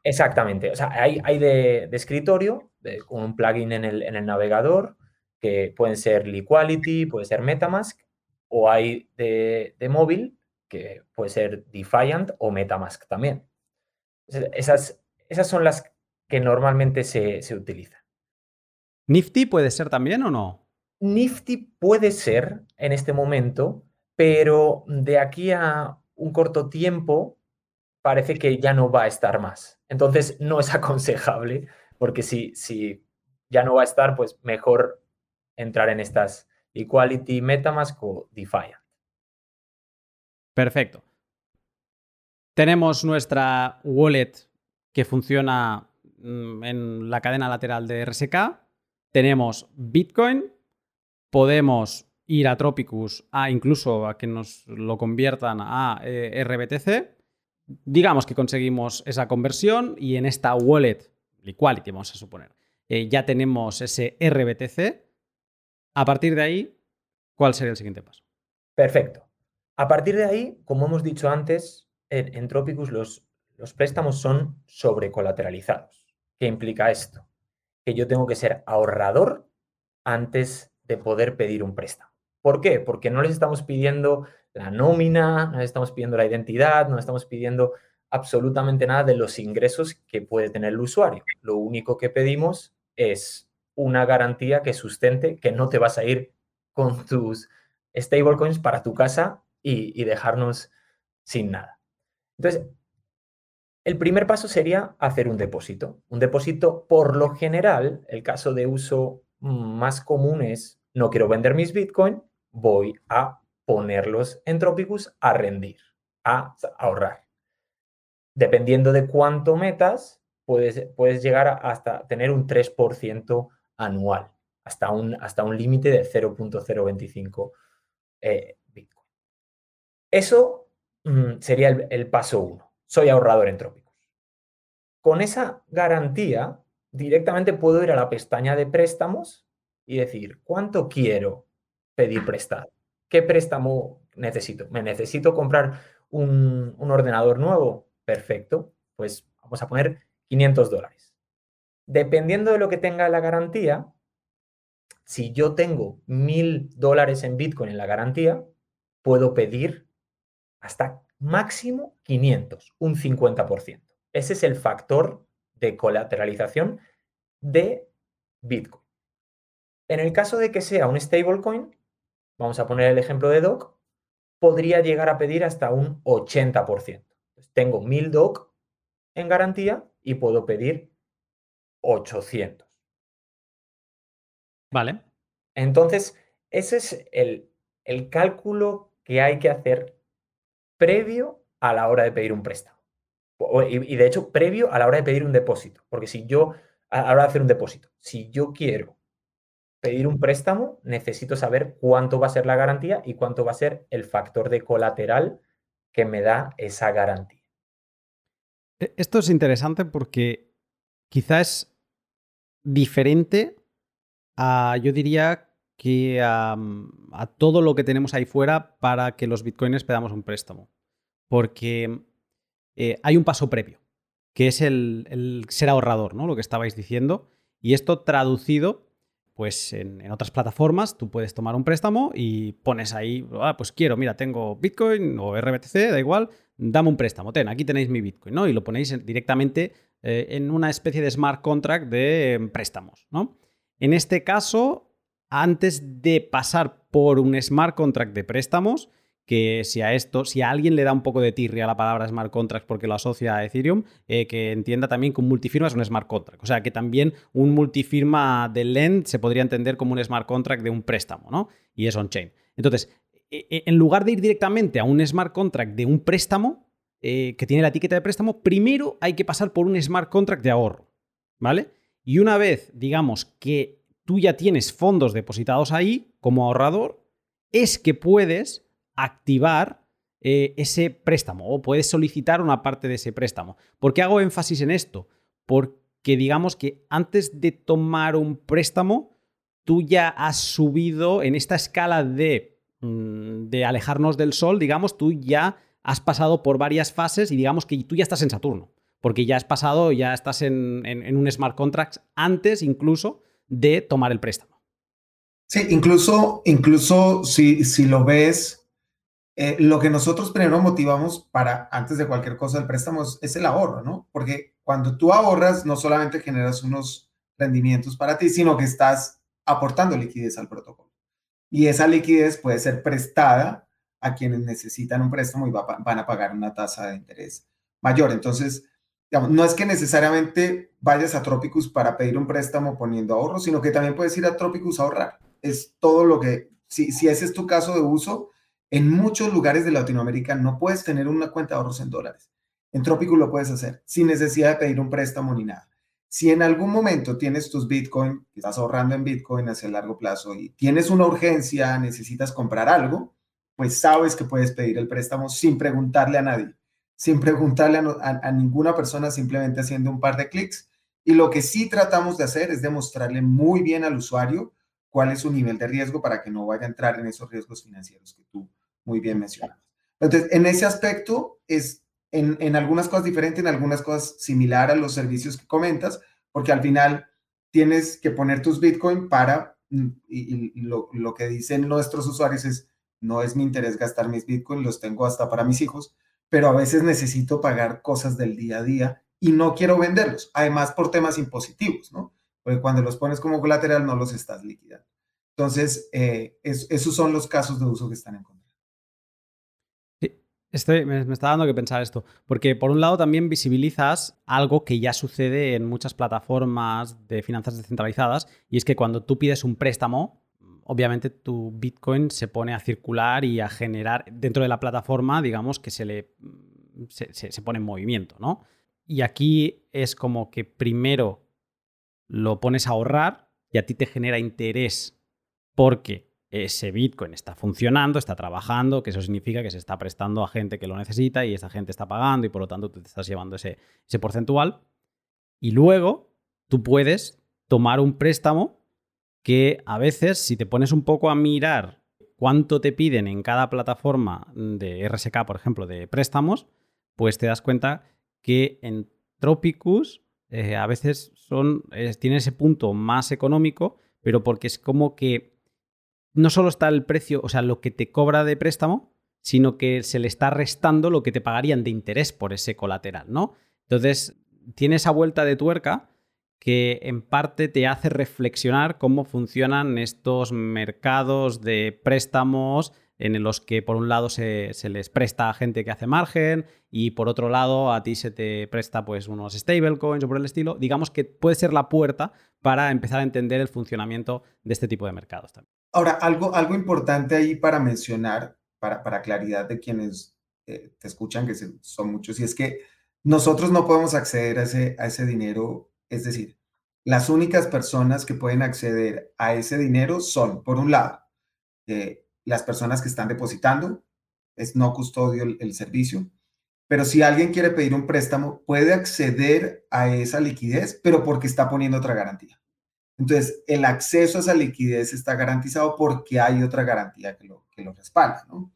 Exactamente. O sea, hay, hay de, escritorio, con un plugin en el, en el navegador, que pueden ser Liquality, puede ser Metamask, o hay de, de móvil, que puede ser Defiant o Metamask también. Esas, esas son las que normalmente se, utilizan. ¿Nifty puede ser también o no? Nifty puede ser en este momento, pero de aquí a un corto tiempo parece que ya no va a estar más. Entonces no es aconsejable, porque si, si ya no va a estar, pues mejor entrar en estas Equality, Metamask o Defiant. Perfecto. Tenemos nuestra wallet que funciona mm, en la cadena lateral de RSK. Tenemos Bitcoin. Podemos ir a Tropicus a incluso a que nos lo conviertan a eh, RBTC. Digamos que conseguimos esa conversión y en esta wallet, Liquality vamos a suponer, eh, ya tenemos ese RBTC. A partir de ahí, ¿cuál sería el siguiente paso? Perfecto. A partir de ahí, como hemos dicho antes, en, Tropicus los, los préstamos son sobrecolateralizados. ¿Qué implica esto? Que yo tengo que ser ahorrador antes de poder pedir un préstamo. ¿Por qué? Porque no les estamos pidiendo la nómina, no les estamos pidiendo la identidad, no les estamos pidiendo absolutamente nada de los ingresos que puede tener el usuario. Lo único que pedimos es una garantía que sustente que no te vas a ir con tus stablecoins para tu casa y, dejarnos sin nada. Entonces, el primer paso sería hacer un depósito. Un depósito, por lo general, el caso de uso más común es, no quiero vender mis Bitcoin, voy a ponerlos en Tropicus a rendir, a ahorrar. Dependiendo de cuánto metas, puedes, puedes llegar hasta tener un 3% anual, hasta un, hasta un límite de 0.025 eh, eso mm, sería el, paso uno. Soy ahorrador en Trópicos. Con esa garantía, directamente puedo ir a la pestaña de préstamos y decir, ¿cuánto quiero pedir prestado? ¿Qué préstamo necesito? ¿Me necesito comprar un, un ordenador nuevo? Perfecto. Pues vamos a poner 500 dólares. Dependiendo de lo que tenga la garantía, si yo tengo 1000 dólares en Bitcoin en la garantía, puedo pedir hasta máximo 500, un 50%. Ese es el factor de colateralización de Bitcoin. En el caso de que sea un stablecoin, vamos a poner el ejemplo de DOC, podría llegar a pedir hasta un 80%. tengo 1000 DOC en garantía y puedo pedir 800. Vale. Entonces, ese es el, el cálculo que hay que hacer previo a la hora de pedir un préstamo. Y, de hecho, previo a la hora de pedir un depósito. Porque si yo, a la hora de hacer un depósito, si yo quiero pedir un préstamo, necesito saber cuánto va a ser la garantía y cuánto va a ser el factor de colateral que me da esa garantía. E, esto es interesante porque quizás es diferente a, yo diría, que a, todo lo que tenemos ahí fuera para que los bitcoins pedamos un préstamo. Porque eh, hay un paso previo, que es el, ser ahorrador, ¿no? Lo que estabais diciendo. Y esto traducido pues en, otras plataformas tú puedes tomar un préstamo y pones ahí, ah, pues quiero, mira, tengo Bitcoin o RBTC, da igual, dame un préstamo, ten, aquí tenéis mi Bitcoin, ¿no? Y lo ponéis directamente eh, en una especie de smart contract de em, préstamos, ¿no? En este caso, antes de pasar por un smart contract de préstamos, que si a esto, si a alguien le da un poco de tirria la palabra smart contract porque lo asocia a Ethereum, eh, que entienda también que un multifirma es un smart contract. O sea, que también un multifirma de Lend se podría entender como un smart contract de un préstamo, ¿no? Y es on-chain. Entonces, e, e, en lugar de ir directamente a un smart contract de un préstamo, eh, que tiene la etiqueta de préstamo, primero hay que pasar por un smart contract de ahorro, ¿vale? Y una vez, digamos, que tú ya tienes fondos depositados ahí como ahorrador, es que puedes activar eh, ese préstamo o puedes solicitar una parte de ese préstamo. ¿Por qué hago énfasis en esto? Porque digamos que antes de tomar un préstamo, tú ya has subido en esta escala de, mm, de alejarnos del sol, digamos, tú ya has pasado por varias fases y digamos que tú ya estás en Saturno, porque ya has pasado, ya estás en, un smart contract antes incluso de tomar el préstamo. Sí, incluso, incluso si, si lo ves eh, lo que nosotros primero motivamos para, antes de cualquier cosa, el préstamo es, el ahorro, ¿no? Porque cuando tú ahorras, no solamente generas unos rendimientos para ti, sino que estás aportando liquidez al protocolo. Y esa liquidez puede ser prestada a quienes necesitan un préstamo y van a pagar una tasa de interés mayor. Entonces, no es que necesariamente vayas a Tropicus para pedir un préstamo poniendo ahorro, sino que también puedes ir a Tropicus a ahorrar. Es todo lo que, si, si ese es tu caso de uso, en muchos lugares de Latinoamérica no puedes tener una cuenta de ahorros en dólares. En Trópico lo puedes hacer sin necesidad de pedir un préstamo ni nada. Si en algún momento tienes tus Bitcoin, estás ahorrando en Bitcoin hacia el largo plazo y tienes una urgencia, necesitas comprar algo, pues sabes que puedes pedir el préstamo sin preguntarle a nadie, sin preguntarle a, a ninguna persona, simplemente haciendo un par de clics. Y lo que sí tratamos de hacer es demostrarle muy bien al usuario cuál es su nivel de riesgo para que no vaya a entrar en esos riesgos financieros que tú muy bien mencionadas. Entonces, en ese aspecto es en, algunas cosas diferente, en algunas cosas similar a los servicios que comentas, porque al final tienes que poner tus Bitcoin para, mm, y, lo, lo, que dicen nuestros usuarios es, no es mi interés gastar mis Bitcoin, los tengo hasta para mis hijos, pero a veces necesito pagar cosas del día a día y no quiero venderlos, además por temas impositivos, ¿no? Porque cuando los pones como colateral no los estás liquidando. Entonces, eh, esos son los casos de uso que están en me, está dando que pensar esto, porque por un lado también visibilizas algo que ya sucede en muchas plataformas de finanzas descentralizadas, y es que cuando tú pides un préstamo, obviamente tu Bitcoin se pone a circular y a generar dentro de la plataforma, digamos, que se le se, pone en movimiento, ¿no? Y aquí es como que primero lo pones a ahorrar y a ti te genera interés porque ese Bitcoin está funcionando, está trabajando, que eso significa que se está prestando a gente que lo necesita y esa gente está pagando y por lo tanto tú te estás llevando ese, ese porcentual. Y luego tú puedes tomar un préstamo que a veces, si te pones un poco a mirar cuánto te piden en cada plataforma de RSK, por ejemplo, de préstamos, pues te das cuenta que en Tropicus eh, a veces son, tiene ese punto más económico, pero porque es como que no solo está el precio, o sea, lo que te cobra de préstamo, sino que se le está restando lo que te pagarían de interés por ese colateral, ¿no? Entonces, tiene esa vuelta de tuerca que en parte te hace reflexionar cómo funcionan estos mercados de préstamos en los que por un lado se, les presta a gente que hace margen y por otro lado a ti se te presta pues unos stablecoins o por el estilo. Digamos que puede ser la puerta para empezar a entender el funcionamiento de este tipo de mercados también. Ahora, algo, algo importante ahí para mencionar, para, para claridad de quienes eh, te escuchan, que son muchos, y es que nosotros no podemos acceder a ese, a ese dinero, es decir, las únicas personas que pueden acceder a ese dinero son, por un lado, eh, las personas que están depositando, es no custodio el, el, servicio, pero si alguien quiere pedir un préstamo, puede acceder a esa liquidez, pero porque está poniendo otra garantía. Entonces, el acceso a esa liquidez está garantizado porque hay otra garantía que lo, respalda, ¿no?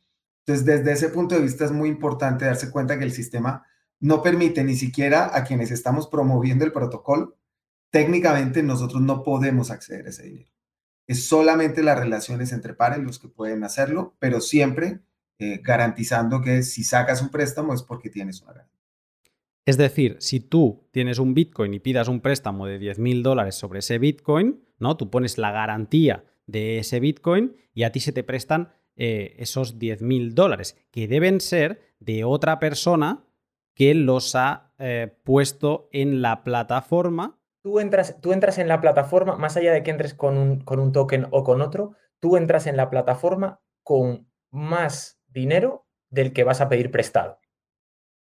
Entonces, desde ese punto de vista es muy importante darse cuenta que el sistema no permite ni siquiera a quienes estamos promoviendo el protocolo, técnicamente nosotros no podemos acceder a ese dinero. Es solamente las relaciones entre pares los que pueden hacerlo, pero siempre eh, garantizando que si sacas un préstamo es porque tienes una garantía. Es decir, si tú tienes un Bitcoin y pidas un préstamo de 10 mil dólares sobre ese Bitcoin, ¿no? Tú pones la garantía de ese Bitcoin y a ti se te prestan eh, esos 10 mil dólares, que deben ser de otra persona que los ha eh, puesto en la plataforma. Tú entras, tú entras en la plataforma, más allá de que entres con un, con un token o con otro, tú entras en la plataforma con más dinero del que vas a pedir prestado.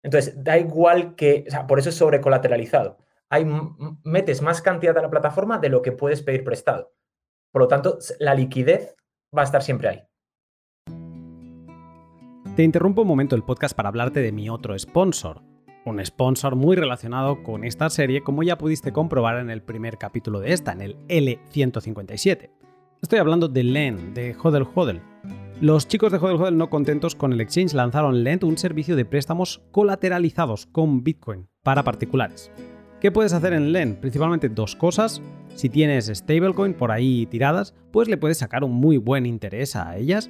Entonces, da igual que, o sea, por eso es sobrecolateralizado. Hay, metes más cantidad a la plataforma de lo que puedes pedir prestado. Por lo tanto, la liquidez va a estar siempre ahí. Te interrumpo un momento el podcast para hablarte de mi otro sponsor. Un sponsor muy relacionado con esta serie, como ya pudiste comprobar en el primer capítulo de esta, en el L157. Estoy hablando de LEN, de Hodel Hodel los chicos de Hodel no contentos con el exchange lanzaron Lend, un servicio de préstamos colateralizados con Bitcoin para particulares. ¿Qué puedes hacer en Lend? Principalmente dos cosas. Si tienes stablecoin por ahí tiradas, pues le puedes sacar un muy buen interés a ellas.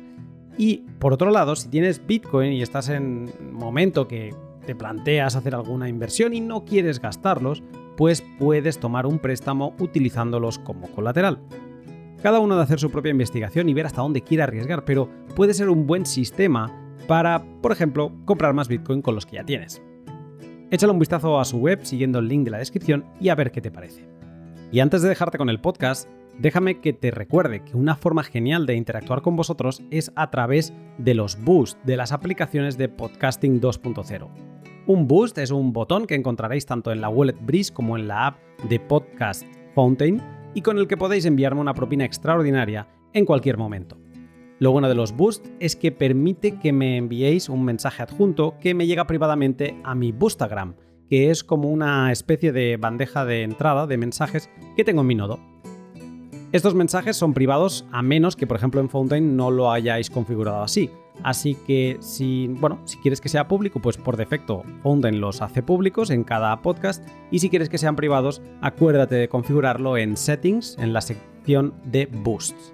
Y por otro lado, si tienes Bitcoin y estás en momento que te planteas hacer alguna inversión y no quieres gastarlos, pues puedes tomar un préstamo utilizándolos como colateral. Cada uno de hacer su propia investigación y ver hasta dónde quiere arriesgar, pero puede ser un buen sistema para, por ejemplo, comprar más Bitcoin con los que ya tienes. Échale un vistazo a su web siguiendo el link de la descripción y a ver qué te parece. Y antes de dejarte con el podcast, déjame que te recuerde que una forma genial de interactuar con vosotros es a través de los boosts de las aplicaciones de Podcasting 2.0. Un boost es un botón que encontraréis tanto en la Wallet Breeze como en la app de Podcast Fountain y con el que podéis enviarme una propina extraordinaria en cualquier momento. Lo bueno de los boosts es que permite que me enviéis un mensaje adjunto que me llega privadamente a mi Boostagram, que es como una especie de bandeja de entrada de mensajes que tengo en mi nodo. Estos mensajes son privados a menos que, por ejemplo, en Fountain no lo hayáis configurado así. Así que si, bueno, si quieres que sea público, pues por defecto Fountain los hace públicos en cada podcast y si quieres que sean privados, acuérdate de configurarlo en Settings en la sección de Boosts.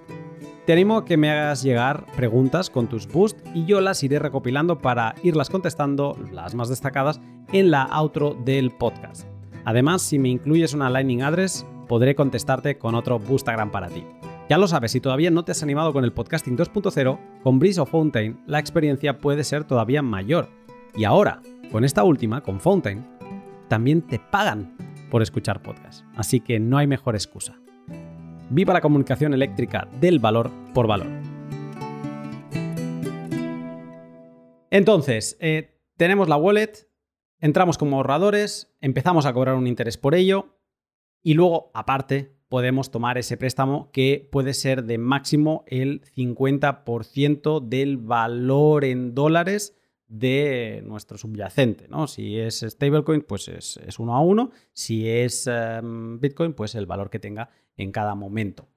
Te animo a que me hagas llegar preguntas con tus boosts y yo las iré recopilando para irlas contestando, las más destacadas, en la outro del podcast. Además, si me incluyes una Lightning Address, podré contestarte con otro Boostagram para ti. Ya lo sabes, si todavía no te has animado con el podcasting 2.0, con Breeze o Fountain la experiencia puede ser todavía mayor. Y ahora, con esta última, con Fountain, también te pagan por escuchar podcast. Así que no hay mejor excusa. Viva la comunicación eléctrica del valor por valor. Entonces, eh, tenemos la wallet, entramos como ahorradores, empezamos a cobrar un interés por ello y luego, aparte, podemos tomar ese préstamo que puede ser de máximo el 50% del valor en dólares de nuestro subyacente. ¿no? Si es stablecoin, pues es, uno a uno. Si es em, Bitcoin, pues el valor que tenga en cada momento.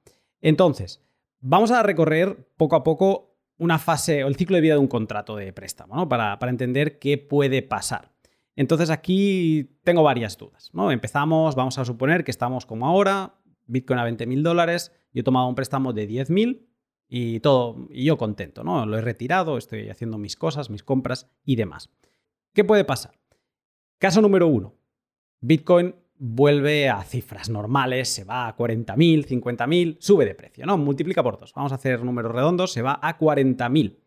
Entonces, vamos a recorrer poco a poco una fase o el ciclo de vida de un contrato de préstamo, ¿no? para, para entender qué puede pasar. Entonces aquí tengo varias dudas. ¿no? Empezamos, vamos a suponer que estamos como ahora, Bitcoin a 20 mil dólares, yo he tomado un préstamo de 10 mil y todo, y yo contento, ¿no? Lo he retirado, estoy haciendo mis cosas, mis compras y demás. ¿Qué puede pasar? Caso número uno. Bitcoin vuelve a cifras normales, se va a 40.000, 50.000, sube de precio, ¿no? Multiplica por dos. Vamos a hacer números redondos, se va a 40.000.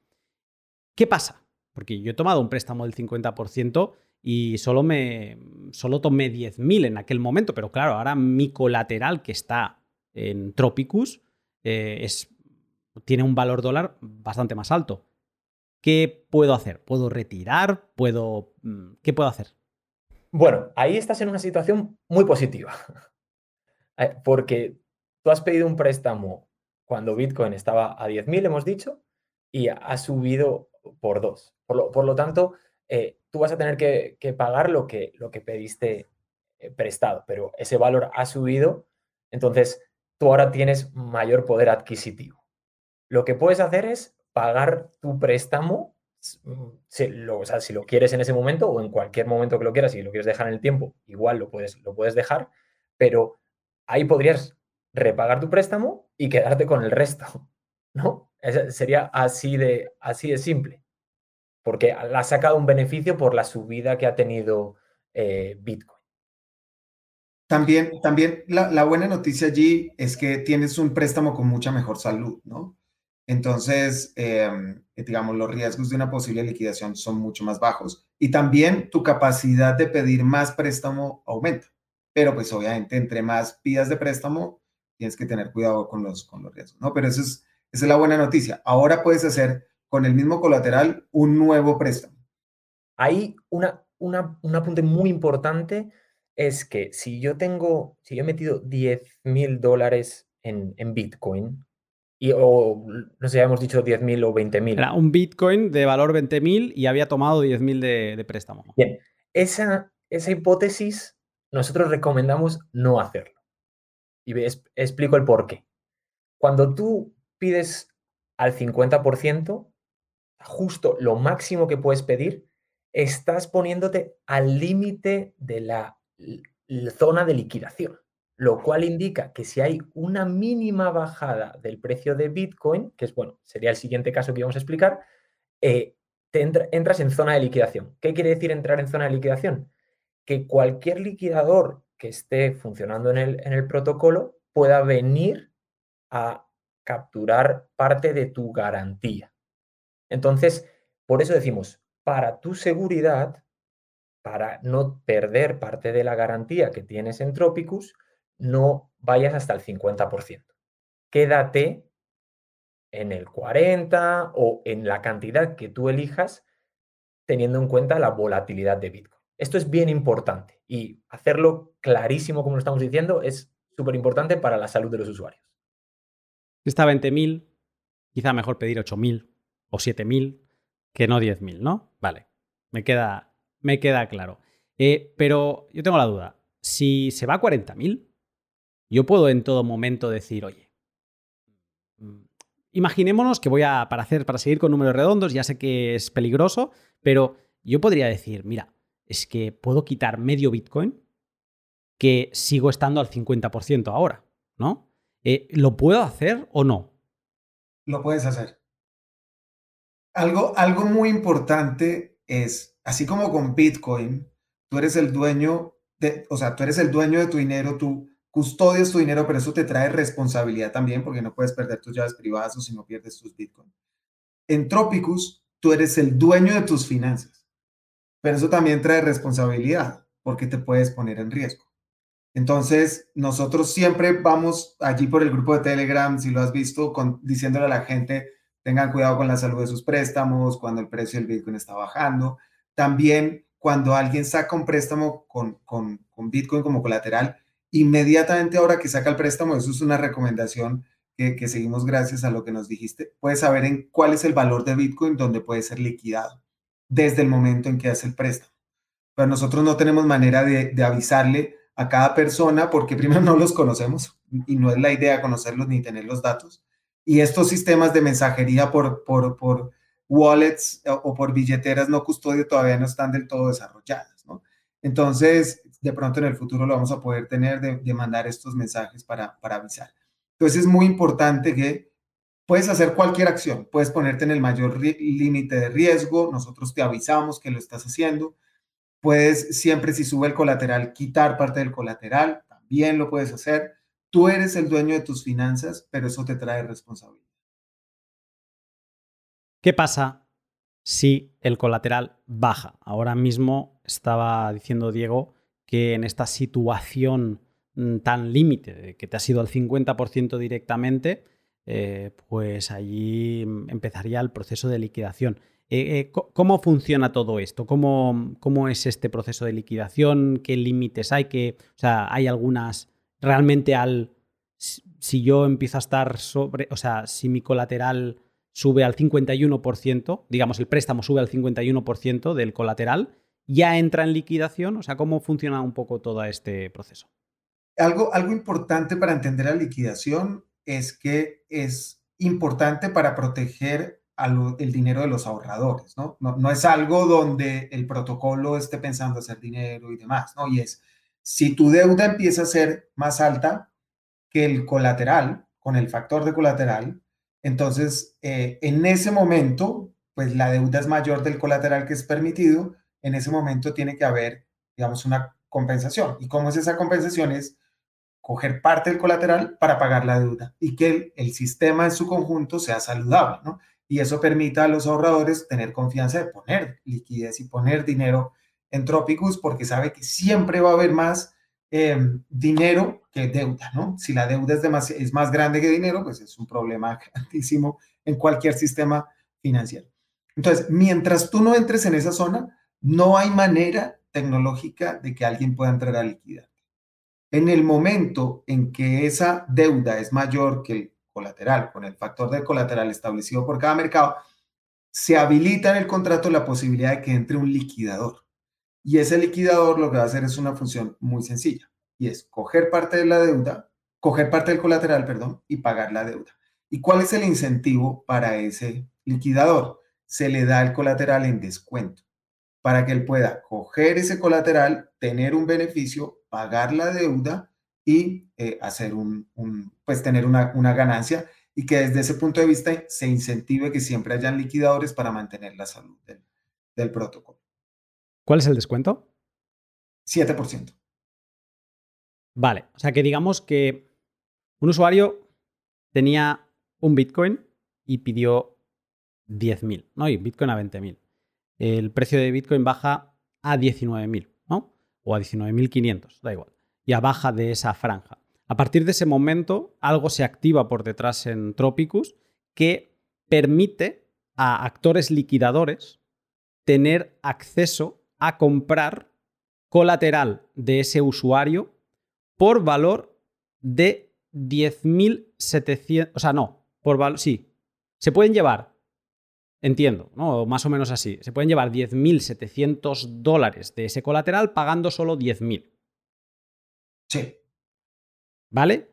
¿Qué pasa? Porque yo he tomado un préstamo del 50% y solo, me, solo tomé 10.000 en aquel momento, pero claro, ahora mi colateral que está en Tropicus eh, es, tiene un valor dólar bastante más alto. ¿Qué puedo hacer? ¿Puedo retirar? ¿Puedo, mm, ¿Qué puedo hacer? Bueno, ahí estás en una situación muy positiva, eh, porque tú has pedido un préstamo cuando Bitcoin estaba a 10.000, hemos dicho, y ha subido por dos. Por lo, tanto, eh, tú vas a tener que, pagar lo que, lo que pediste eh, prestado, pero ese valor ha subido, entonces tú ahora tienes mayor poder adquisitivo. Lo que puedes hacer es pagar tu préstamo, mm, si lo, si lo quieres en ese momento o en cualquier momento que lo quieras, si lo quieres dejar en el tiempo, igual lo puedes, lo puedes dejar, pero ahí podrías repagar tu préstamo y quedarte con el resto, ¿no? sería así de, así de simple, porque ha sacado un beneficio por la subida que ha tenido eh, Bitcoin. También, también la, la, buena noticia allí es que tienes un préstamo con mucha mejor salud, ¿no? Entonces, em, digamos, los riesgos de una posible liquidación son mucho más bajos y también tu capacidad de pedir más préstamo aumenta. Pero pues obviamente entre más pidas de préstamo, tienes que tener cuidado con los, con los riesgos, ¿no? Pero eso es, esa es la buena noticia. Ahora puedes hacer con el mismo colateral un nuevo préstamo. Hay una, una, un apunte muy importante es que si yo tengo, si yo he metido 10 mil dólares en, en, Bitcoin, y, o no sé, hemos dicho 10 mil o 20 mil. Era un Bitcoin de valor 20 mil y había tomado 10 mil de, de, préstamo. Bien, esa, esa hipótesis nosotros recomendamos no hacerlo. Y explico el por qué. Cuando tú pides al 50%, justo lo máximo que puedes pedir, estás poniéndote al límite de la zona de liquidación, lo cual indica que si hay una mínima bajada del precio de Bitcoin, que es bueno, sería el siguiente caso que íbamos a explicar, eh, te entras en zona de liquidación. ¿Qué quiere decir entrar en zona de liquidación? Que cualquier liquidador que esté funcionando en el, en el protocolo pueda venir a capturar parte de tu garantía. Entonces, por eso decimos, para tu seguridad, para no perder parte de la garantía que tienes en Tropicus, no vayas hasta el 50%. Quédate en el 40 o en la cantidad que tú elijas, teniendo en cuenta la volatilidad de Bitcoin. Esto es bien importante y hacerlo clarísimo, como lo estamos diciendo, es súper importante para la salud de los usuarios. Si está 20.000, quizá mejor pedir 8.000 o 7.000 que no 10.000, ¿no? Vale, me queda, me queda claro. Eh, pero yo tengo la duda, si se va a 40.000, yo puedo en todo momento decir, oye, mm, imaginémonos que voy a, para hacer, para seguir con números redondos, ya sé que es peligroso, pero yo podría decir, mira, es que puedo quitar medio Bitcoin que sigo estando al 50% ahora, ¿no? Eh, ¿Lo puedo hacer o no? Lo puedes hacer. Algo, algo muy importante es, así como con Bitcoin, tú eres el dueño de, o sea, tú eres el dueño de tu dinero, tú custodias tu dinero, pero eso te trae responsabilidad también porque no puedes perder tus llaves privadas o si no pierdes tus Bitcoin. En Tropicus, tú eres el dueño de tus finanzas, pero eso también trae responsabilidad porque te puedes poner en riesgo. Entonces, nosotros siempre vamos allí por el grupo de Telegram, si lo has visto, con, diciéndole a la gente, tengan cuidado con la salud de sus préstamos, cuando el precio del Bitcoin está bajando. También cuando alguien saca un préstamo con, con, con Bitcoin como colateral, inmediatamente ahora que saca el préstamo, eso es una recomendación que, seguimos gracias a lo que nos dijiste, puedes saber en cuál es el valor de Bitcoin donde puede ser liquidado desde el momento en que hace el préstamo. Pero nosotros no tenemos manera de, de avisarle a cada persona porque primero no los conocemos y no es la idea conocerlos ni tener los datos. Y estos sistemas de mensajería por, por, por wallets o por billeteras no custodio todavía no están del todo desarrolladas, ¿no? Entonces, de pronto en el futuro lo vamos a poder tener de, mandar estos mensajes para, para avisar. Entonces, es muy importante que puedes hacer cualquier acción, puedes ponerte en el mayor límite de riesgo, nosotros te avisamos que lo estás haciendo, Puedes siempre, si sube el colateral, quitar parte del colateral, también lo puedes hacer. Tú eres el dueño de tus finanzas, pero eso te trae responsabilidad. ¿Qué pasa si el colateral baja? Ahora mismo estaba diciendo Diego que en esta situación mm, tan límite, que te ha sido al 50% directamente, eh, pues allí mm, empezaría el proceso de liquidación. Eh, eh, ¿Cómo funciona todo esto? ¿Cómo, ¿Cómo, es este proceso de liquidación? ¿Qué límites hay? ¿Qué, o sea, hay algunas. Realmente al. Si yo empiezo a estar sobre. O sea, si mi colateral sube al 51%, digamos, el préstamo sube al 51% del colateral, ¿ya entra en liquidación? O sea, ¿cómo funciona un poco todo este proceso? Algo, algo importante para entender la liquidación es que es importante para proteger el dinero de los ahorradores, ¿no? ¿no? es algo donde el protocolo esté pensando hacer dinero y demás, ¿no? Y es, si tu deuda empieza a ser más alta, que el colateral, con el factor de colateral, entonces eh, en ese momento, pues la deuda es mayor del colateral que es permitido, en ese momento tiene que haber, digamos, una compensación. ¿Y cómo es esa compensación? Es coger parte del colateral para pagar la deuda y que el, el sistema en su conjunto sea saludable, ¿no? Y eso permita a los ahorradores tener confianza de poner liquidez y poner dinero en Tropicus porque sabe que siempre va a haber más em, dinero que deuda, ¿no? Si la deuda es, es más grande que dinero, pues es un problema grandísimo en cualquier sistema financiero. Entonces, mientras tú no entres en esa zona, no hay manera tecnológica de que alguien pueda entrar a liquidar. En el momento en que esa deuda es mayor que el colateral, con el factor de colateral establecido por cada mercado, se habilita en el contrato la posibilidad de que entre un liquidador. Y ese liquidador lo que va a hacer es una función muy sencilla y es coger parte de la deuda, coger parte del colateral, perdón, y pagar la deuda. ¿Y cuál es el incentivo para ese liquidador? Se le da el colateral en descuento para que él pueda coger ese colateral, tener un beneficio, pagar la deuda y eh, hacer un, pues tener una, ganancia y que desde ese punto de vista se incentive que siempre hayan liquidadores para mantener la salud del protocolo. ¿Cuál es el descuento? 7%. Vale, o sea que digamos que un usuario tenía un Bitcoin y pidió 10.000, ¿no? Y Bitcoin a 20.000. El precio de Bitcoin baja a 19.000, ¿no? O a 19.500, da igual. Ya baja de esa franja. A partir de ese momento, algo se activa por detrás en Tropicus que permite a actores liquidadores tener acceso a comprar colateral de ese usuario por valor de 10.700, o sea, no, por valor, sí, se pueden llevar, entiendo, ¿no? Más o menos así, se pueden llevar 10.700 dólares de ese colateral pagando solo 10.000. Sí. ¿Vale?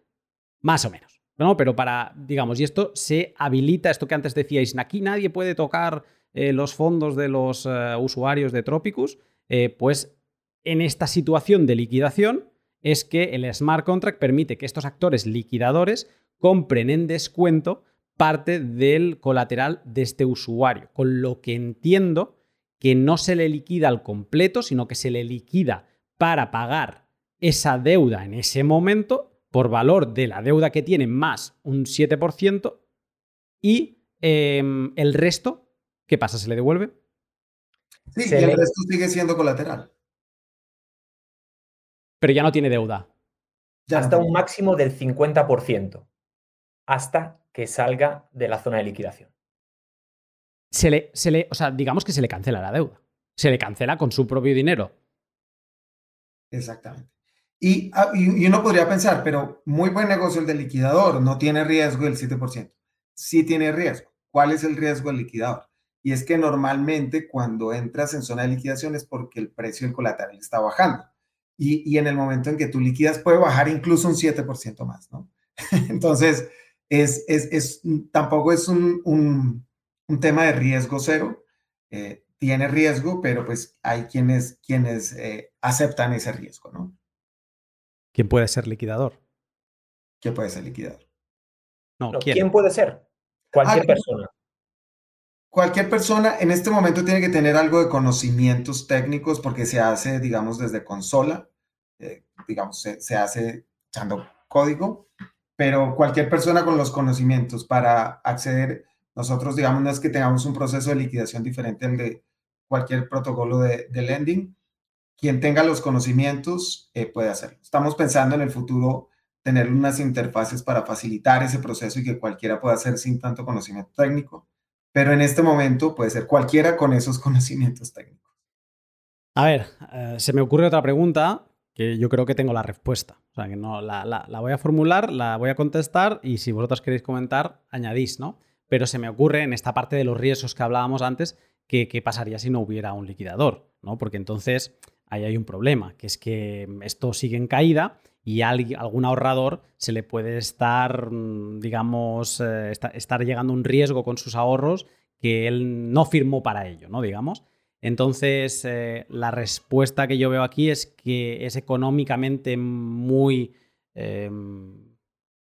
Más o menos. ¿no? Pero para, digamos, y esto se habilita, esto que antes decíais, aquí nadie puede tocar eh, los fondos de los eh, usuarios de Tropicus, eh, pues en esta situación de liquidación es que el smart contract permite que estos actores liquidadores compren en descuento parte del colateral de este usuario, con lo que entiendo que no se le liquida al completo, sino que se le liquida para pagar esa deuda en ese momento por valor de la deuda que tiene más un 7% y em, el resto ¿Qué pasa? ¿Se le devuelve? Sí, y el resto sigue siendo colateral. Pero ya no tiene deuda. hasta un máximo del 50%. Hasta que salga de la zona de liquidación. Se le, se le, o sea, digamos que se le cancela la deuda. Se le cancela con su propio dinero. Exactamente. Y, ah, y, uno podría pensar, pero muy buen negocio el del liquidador, no tiene riesgo el 7%. Sí tiene riesgo. ¿Cuál es el riesgo del liquidador? Y es que normalmente cuando entras en zona de liquidación es porque el precio del colateral está bajando. Y, en el momento en que tú liquidas puede bajar incluso un 7% más, ¿no? Entonces, es, es, tampoco es un, tema de riesgo cero. Eh, tiene riesgo, pero pues hay quienes, quienes eh, aceptan ese riesgo, ¿no? ¿Quién puede ser liquidador? ¿Quién puede ser liquidador? No, ¿quién? puede ser? Cualquier ah, persona cualquier persona en este momento tiene que tener algo de conocimientos técnicos porque se hace, digamos, desde consola, eh, digamos, se, hace echando código, pero cualquier persona con los conocimientos para acceder, nosotros, digamos, no es que tengamos un proceso de liquidación diferente al de cualquier protocolo de, lending, quien tenga los conocimientos eh, puede hacerlo. Estamos pensando en el futuro tener unas interfaces para facilitar ese proceso y que cualquiera pueda hacer sin tanto conocimiento técnico pero en este momento puede ser cualquiera con esos conocimientos técnicos. A ver, eh, se me ocurre otra pregunta que yo creo que tengo la respuesta. O sea, que no, la, voy a formular, la voy a contestar y si vosotros queréis comentar, añadís, ¿no? Pero se me ocurre en esta parte de los riesgos que hablábamos antes, que qué pasaría si no hubiera un liquidador, ¿no? Porque entonces ahí hay un problema, que es que esto sigue en caída y a algún ahorrador se le puede estar, mm, digamos, eh, estar llegando un riesgo con sus ahorros que él no firmó para ello, ¿no? Digamos. Entonces, eh, la respuesta que yo veo aquí es que es económicamente muy, em,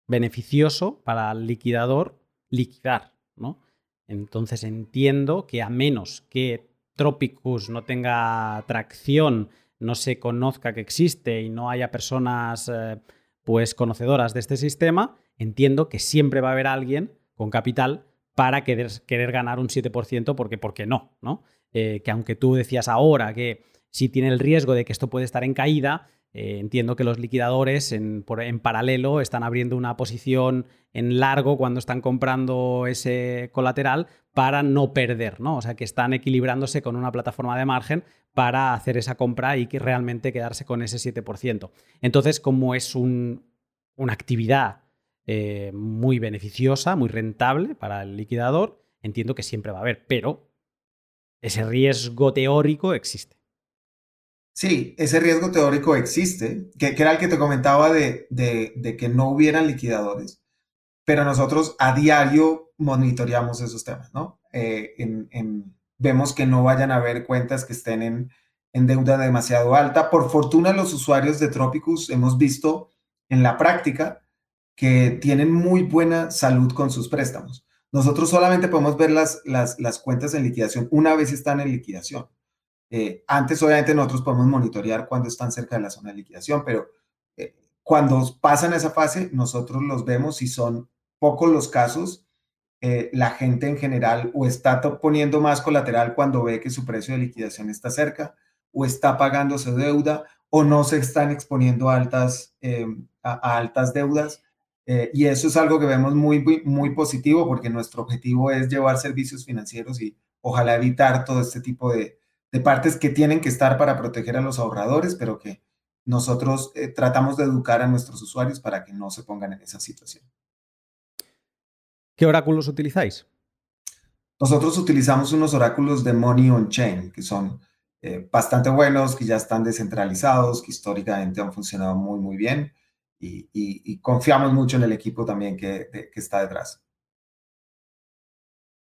beneficioso para el liquidador liquidar, ¿no? Entonces entiendo que a menos que Tropicus no tenga tracción, no se conozca que existe y no haya personas eh, pues conocedoras de este sistema, entiendo que siempre va a haber alguien con capital para querer, ganar un 7%, porque ¿por qué no? ¿no? Eh, que aunque tú decías ahora que si tiene el riesgo de que esto puede estar en caída, eh, entiendo que los liquidadores en, paralelo están abriendo una posición en largo cuando están comprando ese colateral para no perder, ¿no? O sea, que están equilibrándose con una plataforma de margen para hacer esa compra y que realmente quedarse con ese 7%. Entonces, como es una actividad eh, muy beneficiosa, muy rentable para el liquidador, entiendo que siempre va a haber, pero ese riesgo teórico existe. Sí, ese riesgo teórico existe, que, era el que te comentaba de, que no hubieran liquidadores, pero nosotros a diario monitoreamos esos temas, ¿no? Eh, vemos que no vayan a haber cuentas que estén en, en deuda demasiado alta. Por fortuna, los usuarios de Tropicus hemos visto en la práctica que tienen muy buena salud con sus préstamos. Nosotros solamente podemos ver las, las, las cuentas en liquidación una vez están en liquidación. Eh, antes, obviamente, nosotros podemos monitorear cuando están cerca de la zona de liquidación, pero eh, cuando pasan esa fase, nosotros los vemos y son pocos los casos. Eh, la gente en general o está poniendo más colateral cuando ve que su precio de liquidación está cerca, o está pagando su deuda, o no se están exponiendo a altas, a, altas deudas. y eso es algo que vemos muy, muy, muy positivo porque nuestro objetivo es llevar servicios financieros y ojalá evitar todo este tipo de, de partes que tienen que estar para proteger a los ahorradores, pero que nosotros eh, tratamos de educar a nuestros usuarios para que no se pongan en esa situación. ¿Qué oráculos utilizáis? Nosotros utilizamos unos oráculos de Money on Chain, que son eh, bastante buenos, que ya están descentralizados, que históricamente han funcionado muy, muy bien y, confiamos mucho en el equipo también que está detrás.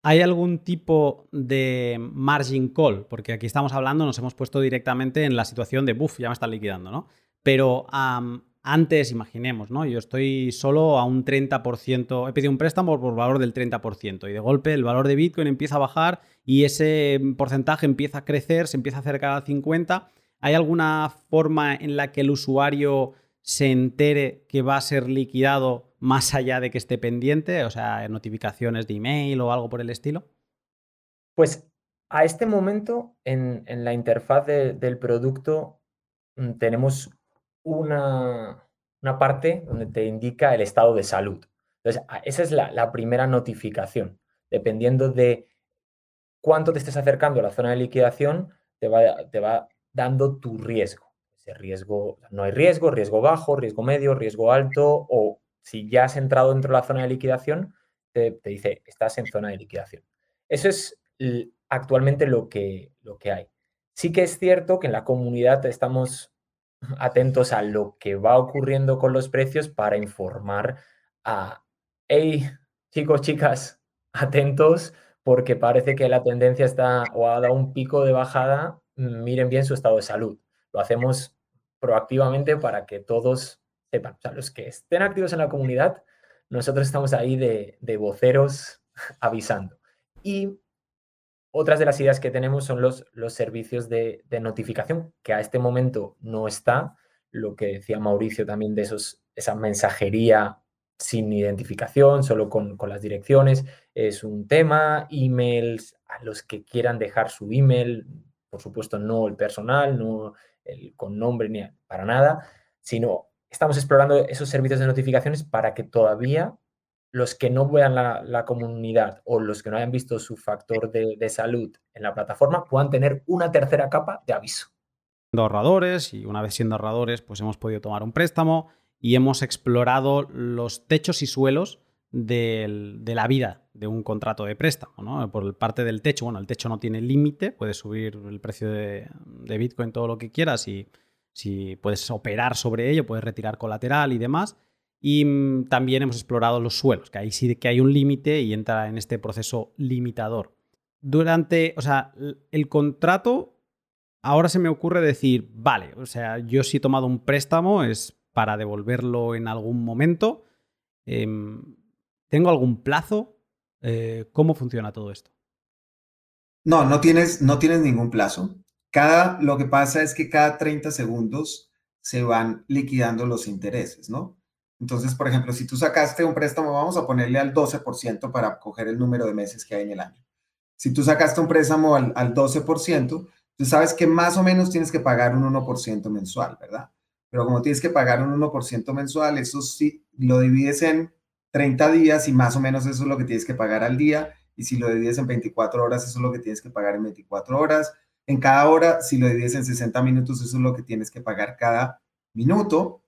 ¿Hay algún tipo de margin call? Porque aquí estamos hablando, nos hemos puesto directamente en la situación de, buf, ya me están liquidando, ¿no? Pero antes, imaginemos, ¿no? Yo estoy solo a un 30%, he pedido un préstamo por valor del 30% y de golpe el valor de Bitcoin empieza a bajar y ese porcentaje empieza a crecer, se empieza a acercar al 50%. ¿Hay alguna forma en la que el usuario se entere que va a ser liquidado más allá de que esté pendiente? O sea, notificaciones de email o algo por el estilo. Pues a este momento en, la interfaz del producto mm, tenemos una, parte donde te indica el estado de salud. Entonces, esa es la, primera notificación. Dependiendo de cuánto te estés acercando a la zona de liquidación, te va, te va dando tu riesgo riesgo, no hay riesgo, riesgo bajo, riesgo medio, riesgo alto, o si ya has entrado dentro de la zona de liquidación, te, dice, estás en zona de liquidación. Eso es actualmente lo que, lo que hay. Sí que es cierto que en la comunidad estamos atentos a lo que va ocurriendo con los precios para informar a, hey, chicos, chicas, atentos, porque parece que la tendencia está o ha dado un pico de bajada, miren bien su estado de salud. Lo hacemos proactivamente para que todos sepan. O sea, los que estén activos en la comunidad, nosotros estamos ahí de, voceros avisando. Y otras de las ideas que tenemos son los, los servicios de, notificación, que a este momento no está. Lo que decía Mauricio también de esos, esa mensajería sin identificación, solo con, con, las direcciones, es un tema. Emails a los que quieran dejar su email, por supuesto no el personal, no con nombre ni para nada, sino estamos explorando esos servicios de notificaciones para que todavía los que no vean la, comunidad o los que no hayan visto su factor de, salud en la plataforma puedan tener una tercera capa de aviso. Ahorradores y una vez siendo ahorradores pues hemos podido tomar un préstamo y hemos explorado los techos y suelos de la vida de un contrato de préstamo. ¿no? Por parte del techo, bueno, el techo no tiene límite, puedes subir el precio de, Bitcoin todo lo que quieras y si puedes operar sobre ello, puedes retirar colateral y demás. Y mm, también hemos explorado los suelos, que ahí sí que hay un límite y entra en este proceso limitador. Durante, o sea, el contrato, ahora se me ocurre decir, vale, o sea, yo si he tomado un préstamo es para devolverlo en algún momento Em, ¿Tengo algún plazo? Eh, ¿Cómo funciona todo esto? No, no tienes, no tienes ningún plazo. Cada, lo que pasa es que cada 30 segundos se van liquidando los intereses, ¿no? Entonces, por ejemplo, si tú sacaste un préstamo, vamos a ponerle al 12% para coger el número de meses que hay en el año. Si tú sacaste un préstamo al, al 12%, tú sabes que más o menos tienes que pagar un 1% mensual, ¿verdad? Pero como tienes que pagar un 1% mensual, eso sí, lo divides en 30 días y más o menos eso es lo que tienes que pagar al día. Y si lo divides en 24 horas, eso es lo que tienes que pagar en 24 horas. En cada hora, si lo divides en 60 minutos, eso es lo que tienes que pagar cada minuto.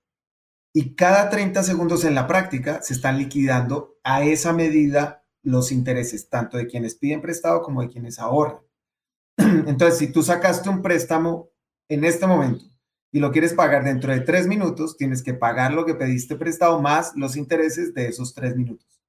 Y cada 30 segundos en la práctica se están liquidando a esa medida los intereses, tanto de quienes piden prestado como de quienes ahorran. Entonces, si tú sacaste un préstamo en este momento y lo quieres pagar dentro de tres minutos, tienes que pagar lo que pediste prestado más los intereses de esos tres minutos,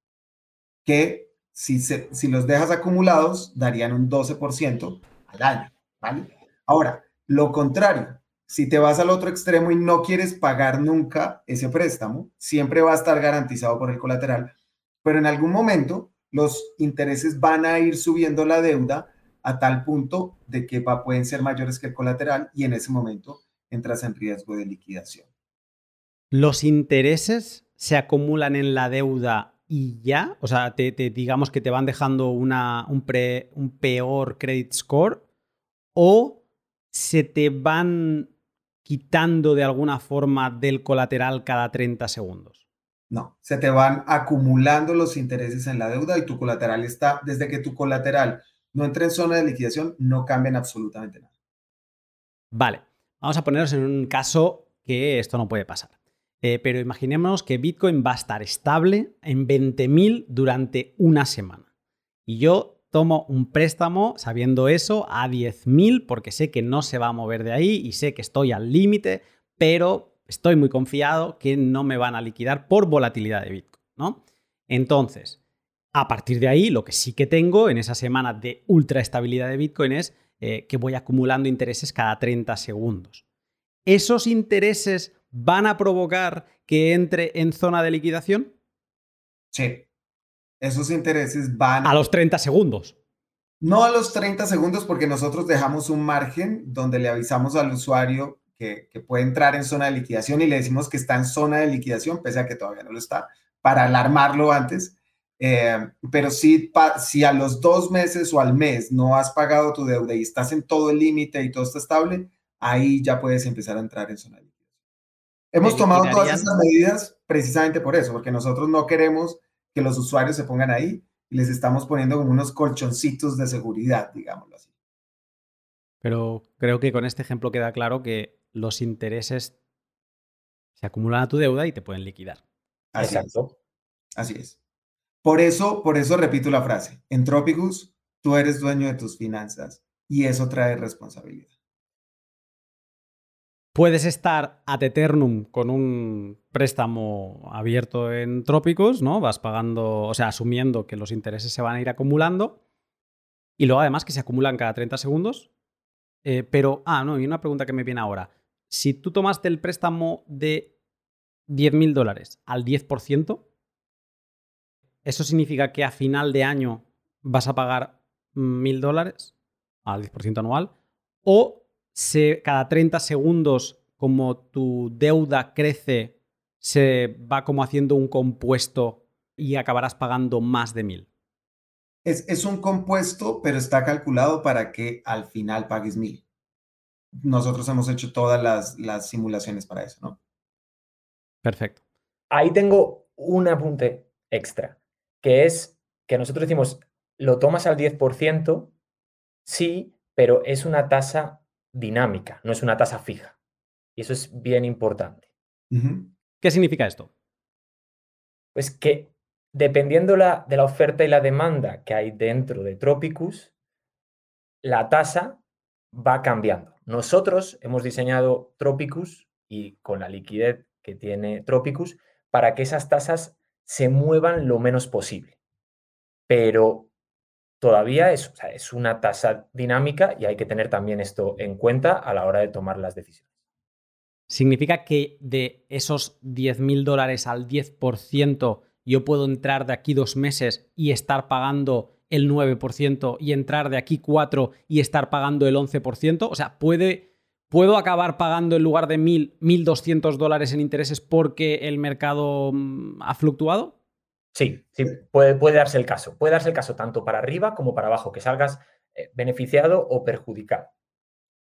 que si, si los dejas acumulados darían un 12% al año, ¿vale? Ahora, lo contrario, si te vas al otro extremo y no quieres pagar nunca ese préstamo, siempre va a estar garantizado por el colateral, pero en algún momento los intereses van a ir subiendo la deuda a tal punto de que va, pueden ser mayores que el colateral y en ese momento entras en riesgo de liquidación. ¿Los intereses se acumulan en la deuda y ya? O sea, te, digamos que te van dejando un peor credit score o se te van quitando de alguna forma del colateral cada 30 segundos. No, se te van acumulando los intereses en la deuda y tu colateral está, desde que tu colateral no entra en zona de liquidación, no cambian absolutamente nada. Vale. Vamos a ponernos en un caso que esto no puede pasar. Eh, pero imaginemos que Bitcoin va a estar estable en 20.000 durante una semana. Y yo tomo un préstamo sabiendo eso a 10.000 porque sé que no se va a mover de ahí y sé que estoy al límite, pero estoy muy confiado que no me van a liquidar por volatilidad de Bitcoin, ¿no? Entonces, a partir de ahí, lo que sí que tengo en esa semana de ultra estabilidad de Bitcoin es eh, que voy acumulando intereses cada 30 segundos. ¿Esos intereses van a provocar que entre en zona de liquidación? Sí. Esos intereses van... A los 30 segundos. No a los 30 segundos porque nosotros dejamos un margen donde le avisamos al usuario que, que, puede entrar en zona de liquidación y le decimos que está en zona de liquidación, pese a que todavía no lo está, para alarmarlo antes. Eh, pero si, si a los dos meses o al mes no has pagado tu deuda y estás en todo el límite y todo está estable, ahí ya puedes empezar a entrar en zona de liquidación. Hemos tomado todas estas medidas precisamente por eso, porque nosotros no queremos que los usuarios se pongan ahí y les estamos poniendo como unos colchoncitos de seguridad, digámoslo así. Pero creo que con este ejemplo queda claro que los intereses se acumulan a tu deuda y te pueden liquidar. Así Exacto. Así es. Por eso, por eso repito la frase, en Tropicus tú eres dueño de tus finanzas y eso trae responsabilidad. Puedes estar ad eternum con un préstamo abierto en Tropicus, ¿no? Vas pagando, o sea, asumiendo que los intereses se van a ir acumulando y luego además que se acumulan cada 30 segundos. Eh, pero, ah, no, y una pregunta que me viene ahora. Si tú tomaste el préstamo de 10.000 dólares al 10%, ¿Eso significa que a final de año vas a pagar mil dólares al 10% anual? ¿O se, cada 30 segundos, como tu deuda crece, se va como haciendo un compuesto y acabarás pagando más de mil? Es, es un compuesto, pero está calculado para que al final pagues mil. Nosotros hemos hecho todas las, las simulaciones para eso, ¿no? Perfecto. Ahí tengo un apunte extra que es que nosotros decimos, lo tomas al 10%, sí, pero es una tasa dinámica, no es una tasa fija. Y eso es bien importante. ¿Qué significa esto? Pues que dependiendo la, de la oferta y la demanda que hay dentro de Tropicus, la tasa va cambiando. Nosotros hemos diseñado Tropicus y con la liquidez que tiene Tropicus para que esas tasas se muevan lo menos posible. Pero todavía es, es una tasa dinámica y hay que tener también esto en cuenta a la hora de tomar las decisiones. ¿Significa que de esos 10.000 dólares al 10% yo puedo entrar de aquí dos meses y estar pagando el 9% y entrar de aquí cuatro y estar pagando el 11%. O sea, puede, ¿puedo acabar pagando en lugar de 1.000, 1.200 dólares en intereses porque el mercado mm, ha fluctuado? Sí, sí, puede, darse el caso. Puede darse el caso tanto para arriba como para abajo, que salgas eh, beneficiado o perjudicado.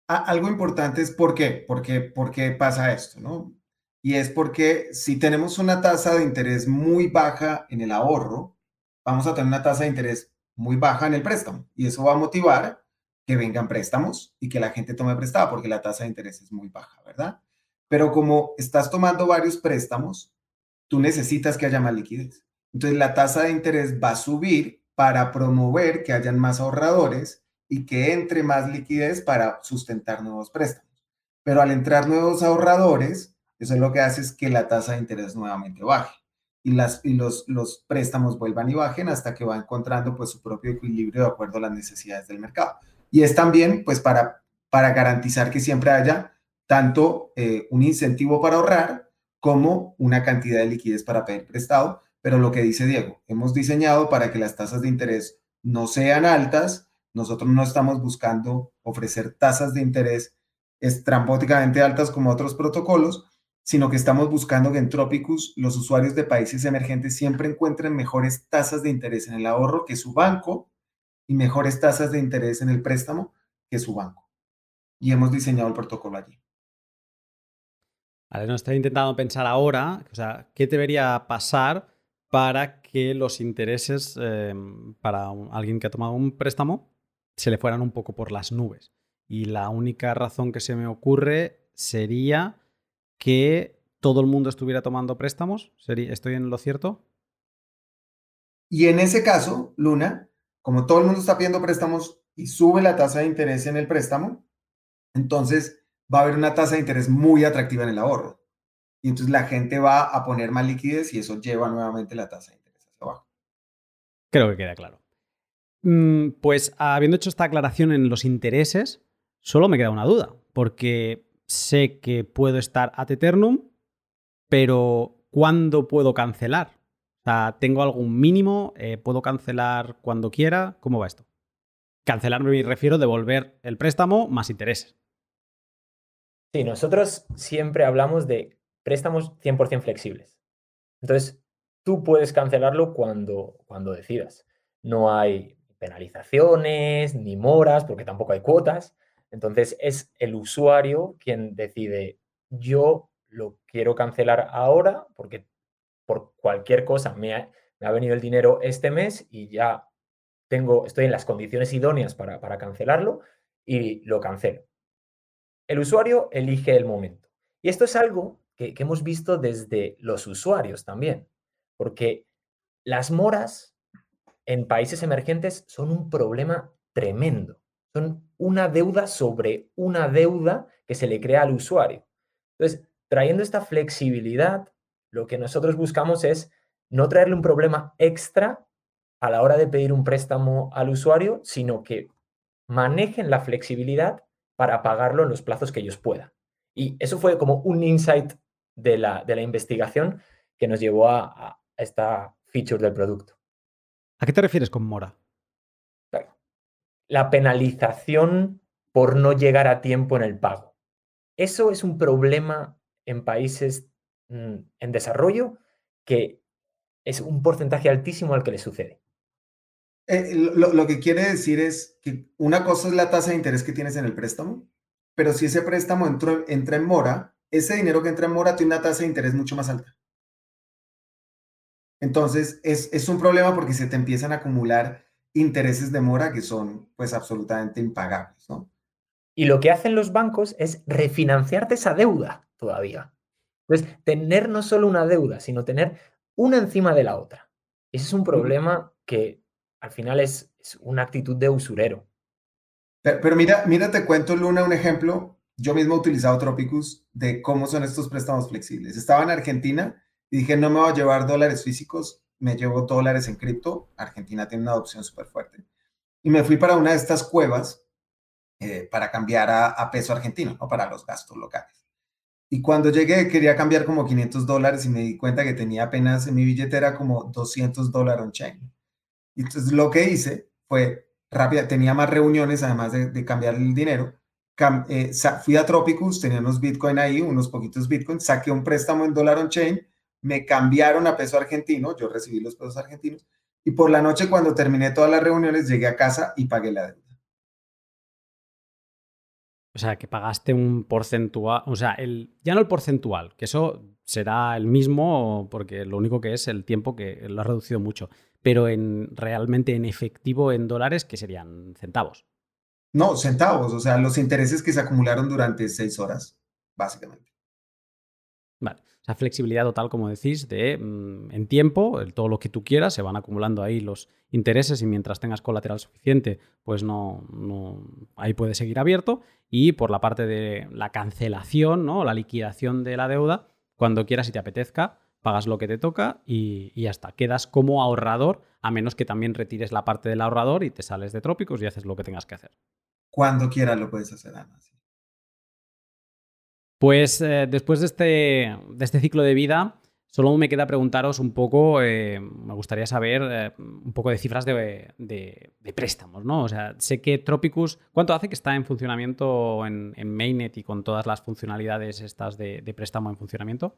Algo importante es por qué, porque, por qué pasa esto, ¿no? Y es porque si tenemos una tasa de interés muy baja en el ahorro, vamos a tener una tasa de interés muy baja en el préstamo. Y eso va a motivar que vengan préstamos y que la gente tome prestado porque la tasa de interés es muy baja, ¿verdad? Pero como estás tomando varios préstamos, tú necesitas que haya más liquidez. Entonces la tasa de interés va a subir para promover que hayan más ahorradores y que entre más liquidez para sustentar nuevos préstamos. Pero al entrar nuevos ahorradores, eso es lo que hace es que la tasa de interés nuevamente baje y, las, y los, los préstamos vuelvan y bajen hasta que va encontrando pues su propio equilibrio de acuerdo a las necesidades del mercado. Y es también pues para, para garantizar que siempre haya tanto eh, un incentivo para ahorrar como una cantidad de liquidez para pedir prestado. Pero lo que dice Diego, hemos diseñado para que las tasas de interés no sean altas. Nosotros no estamos buscando ofrecer tasas de interés estrambóticamente altas como otros protocolos, sino que estamos buscando que en Tropicus los usuarios de países emergentes siempre encuentren mejores tasas de interés en el ahorro que su banco y mejores tasas de interés en el préstamo que su banco. Y hemos diseñado el protocolo allí. Vale, no estoy intentando pensar ahora, o sea, ¿qué debería pasar para que los intereses em, para alguien que ha tomado un préstamo se le fueran un poco por las nubes? Y la única razón que se me ocurre sería que todo el mundo estuviera tomando préstamos? ¿Estoy en lo cierto? Y en ese caso, Luna, como todo el mundo está pidiendo préstamos y sube la tasa de interés en el préstamo, entonces va a haber una tasa de interés muy atractiva en el ahorro. Y entonces la gente va a poner más liquidez y eso lleva nuevamente la tasa de interés hacia abajo. Creo que queda claro. Mm, pues habiendo hecho esta aclaración en los intereses, solo me queda una duda, porque sé que puedo estar at eternum, pero ¿cuándo puedo cancelar? O sea, ¿tengo algún mínimo? Eh, ¿Puedo cancelar cuando quiera? ¿Cómo va esto? Cancelar me refiero a devolver el préstamo más intereses. Sí, nosotros siempre hablamos de préstamos 100% flexibles. Entonces, tú puedes cancelarlo cuando, cuando decidas. No hay penalizaciones ni moras, porque tampoco hay cuotas. Entonces es el usuario quien decide, yo lo quiero cancelar ahora porque por cualquier cosa me ha, venido el dinero este mes y ya tengo, estoy en las condiciones idóneas para, cancelarlo y lo cancelo. El usuario elige el momento. Y esto es algo que, hemos visto desde los usuarios también, porque las moras en países emergentes son un problema tremendo. Son una deuda sobre una deuda que se le crea al usuario. Entonces, trayendo esta flexibilidad, lo que nosotros buscamos es no traerle un problema extra a la hora de pedir un préstamo al usuario, sino que manejen la flexibilidad para pagarlo en los plazos que ellos puedan. Y eso fue como un insight de la, de la investigación que nos llevó a, a esta feature del producto. ¿A qué te refieres con mora? la penalización por no llegar a tiempo en el pago. Eso es un problema en países mm, en desarrollo que es un porcentaje altísimo al que le sucede. Eh, lo, que quiere decir es que una cosa es la tasa de interés que tienes en el préstamo, pero si ese préstamo entra en mora, ese dinero que entra en mora tiene una tasa de interés mucho más alta. Entonces, es, es un problema porque se te empiezan a acumular intereses de mora que son pues absolutamente impagables, ¿no? Y lo que hacen los bancos es refinanciarte esa deuda todavía. Entonces, tener no solo una deuda, sino tener una encima de la otra. Ese es un problema que al final es, una actitud de usurero. Pero, mira, mira, te cuento, Luna, un ejemplo. Yo mismo he utilizado Tropicus de cómo son estos préstamos flexibles. Estaba en Argentina y dije, no me voy a llevar dólares físicos, me llevo dólares en cripto. Argentina tiene una adopción súper fuerte. Y me fui para una de estas cuevas eh, para cambiar a, peso argentino, ¿no? para los gastos locales. Y cuando llegué quería cambiar como 500 dólares y me di cuenta que tenía apenas en mi billetera como 200 dólares on-chain. Entonces lo que hice fue rápida, tenía más reuniones además de, cambiar el dinero. Eh, fui a Tropicus, tenía unos Bitcoin ahí, unos poquitos Bitcoin, saqué un préstamo en dólar on-chain, me cambiaron a peso argentino, yo recibí los pesos argentinos y por la noche cuando terminé todas las reuniones llegué a casa y pagué la deuda. O sea, que pagaste un porcentual, o sea, el, ya no el porcentual, que eso será el mismo porque lo único que es el tiempo que lo ha reducido mucho, pero en realmente en efectivo en dólares, que serían centavos. No, centavos, o sea, los intereses que se acumularon durante seis horas, básicamente. Vale. O sea, flexibilidad total, como decís, de mm, en tiempo, todo lo que tú quieras, se van acumulando ahí los intereses y mientras tengas colateral suficiente, pues no, no ahí puede seguir abierto. Y por la parte de la cancelación, ¿no? La liquidación de la deuda, cuando quieras y te apetezca, pagas lo que te toca y, y, ya está. Quedas como ahorrador, a menos que también retires la parte del ahorrador y te sales de trópicos y haces lo que tengas que hacer. Cuando quieras lo puedes hacer, además. Pues eh, después de este, de este, ciclo de vida, solo me queda preguntaros un poco, eh, me gustaría saber eh, un poco de cifras de, préstamos, ¿no? O sea, sé que Tropicus, ¿cuánto hace que está en funcionamiento en, Mainnet y con todas las funcionalidades estas de, préstamo en funcionamiento?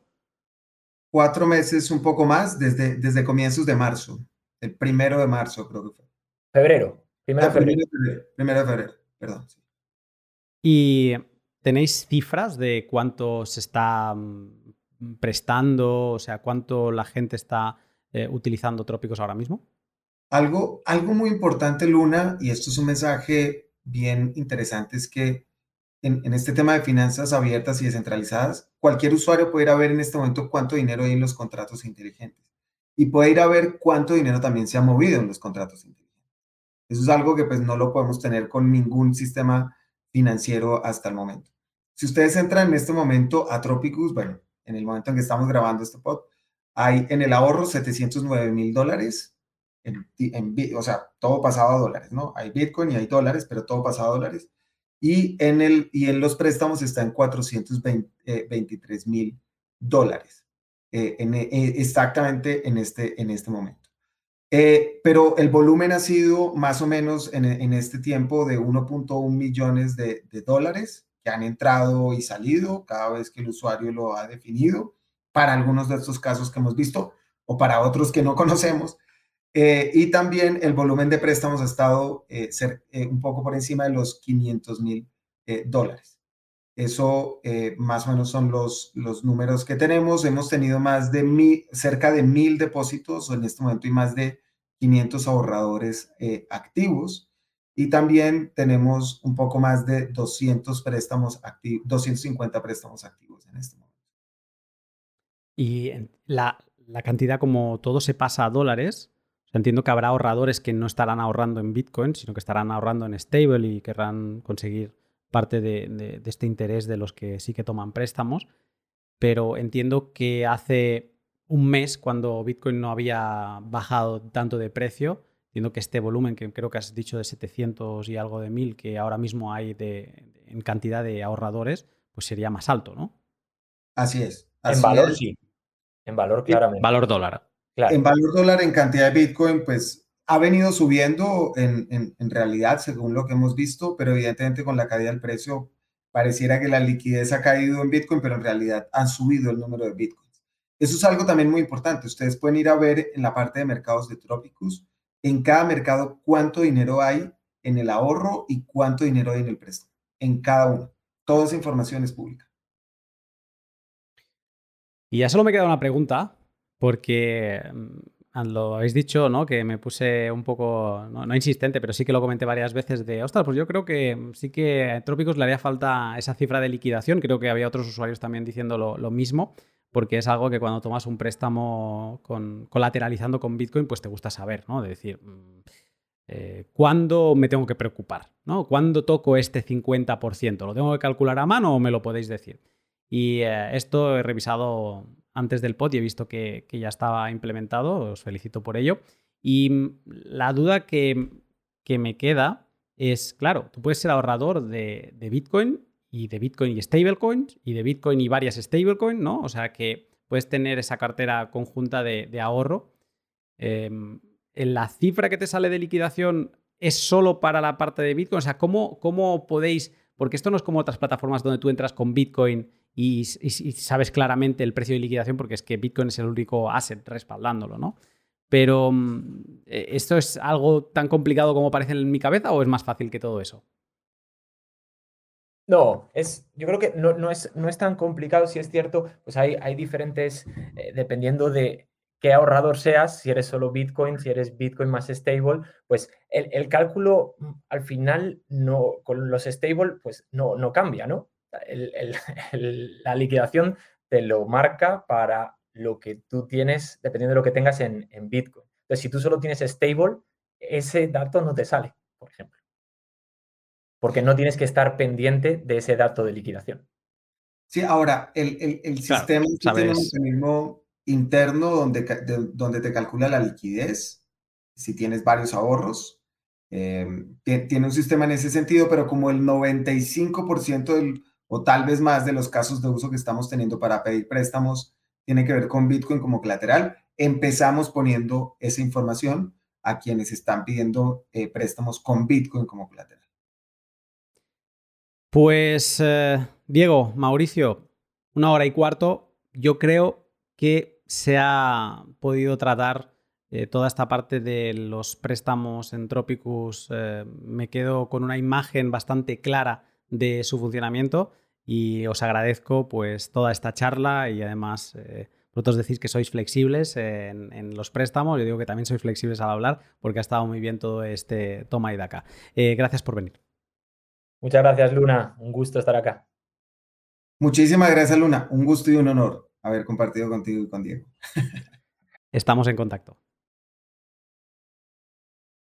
Cuatro meses, un poco más, desde, desde comienzos de marzo, el primero de marzo creo que fue. Febrero. Primero, de febrero. Primero de febrero, perdón. Y ¿Tenéis cifras de cuánto se está mm, prestando, o sea, cuánto la gente está eh, utilizando trópicos ahora mismo? Algo, algo muy importante, Luna, y esto es un mensaje bien interesante, es que en, en, este tema de finanzas abiertas y descentralizadas, cualquier usuario puede ir a ver en este momento cuánto dinero hay en los contratos inteligentes y puede ir a ver cuánto dinero también se ha movido en los contratos inteligentes. Eso es algo que pues no lo podemos tener con ningún sistema financiero hasta el momento. Si ustedes entran en este momento a Tropicus, bueno, en el momento en que estamos grabando este pod, hay en el ahorro 709 mil dólares, en, o sea, todo pasado a dólares, ¿no? Hay Bitcoin y hay dólares, pero todo pasado a dólares. Y en, el, y en los préstamos está en 423 eh, mil dólares, eh, eh, exactamente en este, en este momento. Pero el volumen ha sido más o menos en, en este tiempo de 1.1 millones de, de dólares que han entrado y salido cada vez que el usuario lo ha definido, para algunos de estos casos que hemos visto o para otros que no conocemos. Eh, y también el volumen de préstamos ha estado eh, ser, eh, un poco por encima de los 500 mil dólares. Eso más o menos son los, los números que tenemos. Hemos tenido más de mil, cerca de mil depósitos en este momento y más de 500 ahorradores activos. Y también tenemos un poco más de 200 préstamos activos, 250 préstamos activos en este momento. Y la, cantidad, como todo se pasa a dólares, entiendo que habrá ahorradores que no estarán ahorrando en Bitcoin, sino que estarán ahorrando en stable y querrán conseguir parte de, de este interés de los que sí que toman préstamos. Pero entiendo que hace un mes, cuando Bitcoin no había bajado tanto de precio, Entiendo que este volumen, que creo que has dicho de 700 y algo de mil que ahora mismo hay de, en cantidad de ahorradores, pues sería más alto, ¿no? Así es. en valor sí. En valor claramente. Valor dólar. En valor dólar, en cantidad de Bitcoin, pues ha venido subiendo en, en, realidad, según lo que hemos visto, pero evidentemente con la caída del precio pareciera que la liquidez ha caído en Bitcoin, pero en realidad han subido el número de Bitcoins. Eso es algo también muy importante. Ustedes pueden ir a ver en la parte de mercados de Tropicus en cada mercado cuánto dinero hay en el ahorro y cuánto dinero hay en el préstamo, en cada uno. Toda esa información es pública. Y ya solo me queda una pregunta, porque mm, lo habéis dicho, ¿no? Que me puse un poco, no, insistente, pero sí que lo comenté varias veces de, ostras, pues yo creo que sí que a Trópicos le haría falta esa cifra de liquidación. Creo que había otros usuarios también diciendo lo mismo porque es algo que cuando tomas un préstamo con, colateralizando con Bitcoin, pues te gusta saber, ¿no? De decir, mm, eh, ¿cuándo me tengo que preocupar? ¿no? ¿Cuándo toco este 50%? ¿Lo tengo que calcular a mano o me lo podéis decir? Y eh, esto he revisado antes del pod y he visto que, ya estaba implementado, os felicito por ello. Y mm, la duda que, me queda es, claro, tú puedes ser ahorrador de, de Bitcoin y de Bitcoin y stablecoins, y de Bitcoin y varias stablecoins, ¿no? O sea que puedes tener esa cartera conjunta de, ahorro. Em, la cifra que te sale de liquidación es solo para la parte de Bitcoin. O sea, ¿cómo, cómo podéis porque esto no es como otras plataformas donde tú entras con Bitcoin y, sabes claramente el precio de liquidación, porque es que Bitcoin es el único asset respaldándolo, ¿no? Pero, mm, eh, ¿esto es algo tan complicado como parece en mi cabeza o es más fácil que todo eso? No, es, yo creo que no, es, no es tan complicado, si es cierto, pues hay, hay diferentes, eh, dependiendo de qué ahorrador seas, si eres solo Bitcoin, si eres Bitcoin más stable, pues el, cálculo mm, al final no, con los stable, pues no, no cambia, ¿no? la liquidación te lo marca para lo que tú tienes, dependiendo de lo que tengas en, en Bitcoin. Entonces, si tú solo tienes stable, ese dato no te sale, por ejemplo. Porque no tienes que estar pendiente de ese dato de liquidación. Sí, ahora, el, el, sistema tiene un mecanismo interno donde, donde te calcula la liquidez, si tienes varios ahorros. Em, tiene un sistema en ese sentido, pero como el 95% del, o tal vez más de los casos de uso que estamos teniendo para pedir préstamos tiene que ver con Bitcoin como colateral, empezamos poniendo esa información a quienes están pidiendo eh, préstamos con Bitcoin como colateral. Pues, eh, Diego, Mauricio, una hora y cuarto. Yo creo que se ha podido tratar eh, toda esta parte de los préstamos en Tropicus. Eh, me quedo con una imagen bastante clara de su funcionamiento y os agradezco pues toda esta charla y además vosotros decís que sois flexibles en, los préstamos, yo digo que también sois flexibles al hablar porque ha estado muy bien todo este toma y daca. gracias por venir. Muchas gracias Luna, un gusto estar acá. Muchísimas gracias Luna, un gusto y un honor haber compartido contigo y con Diego. Estamos en contacto.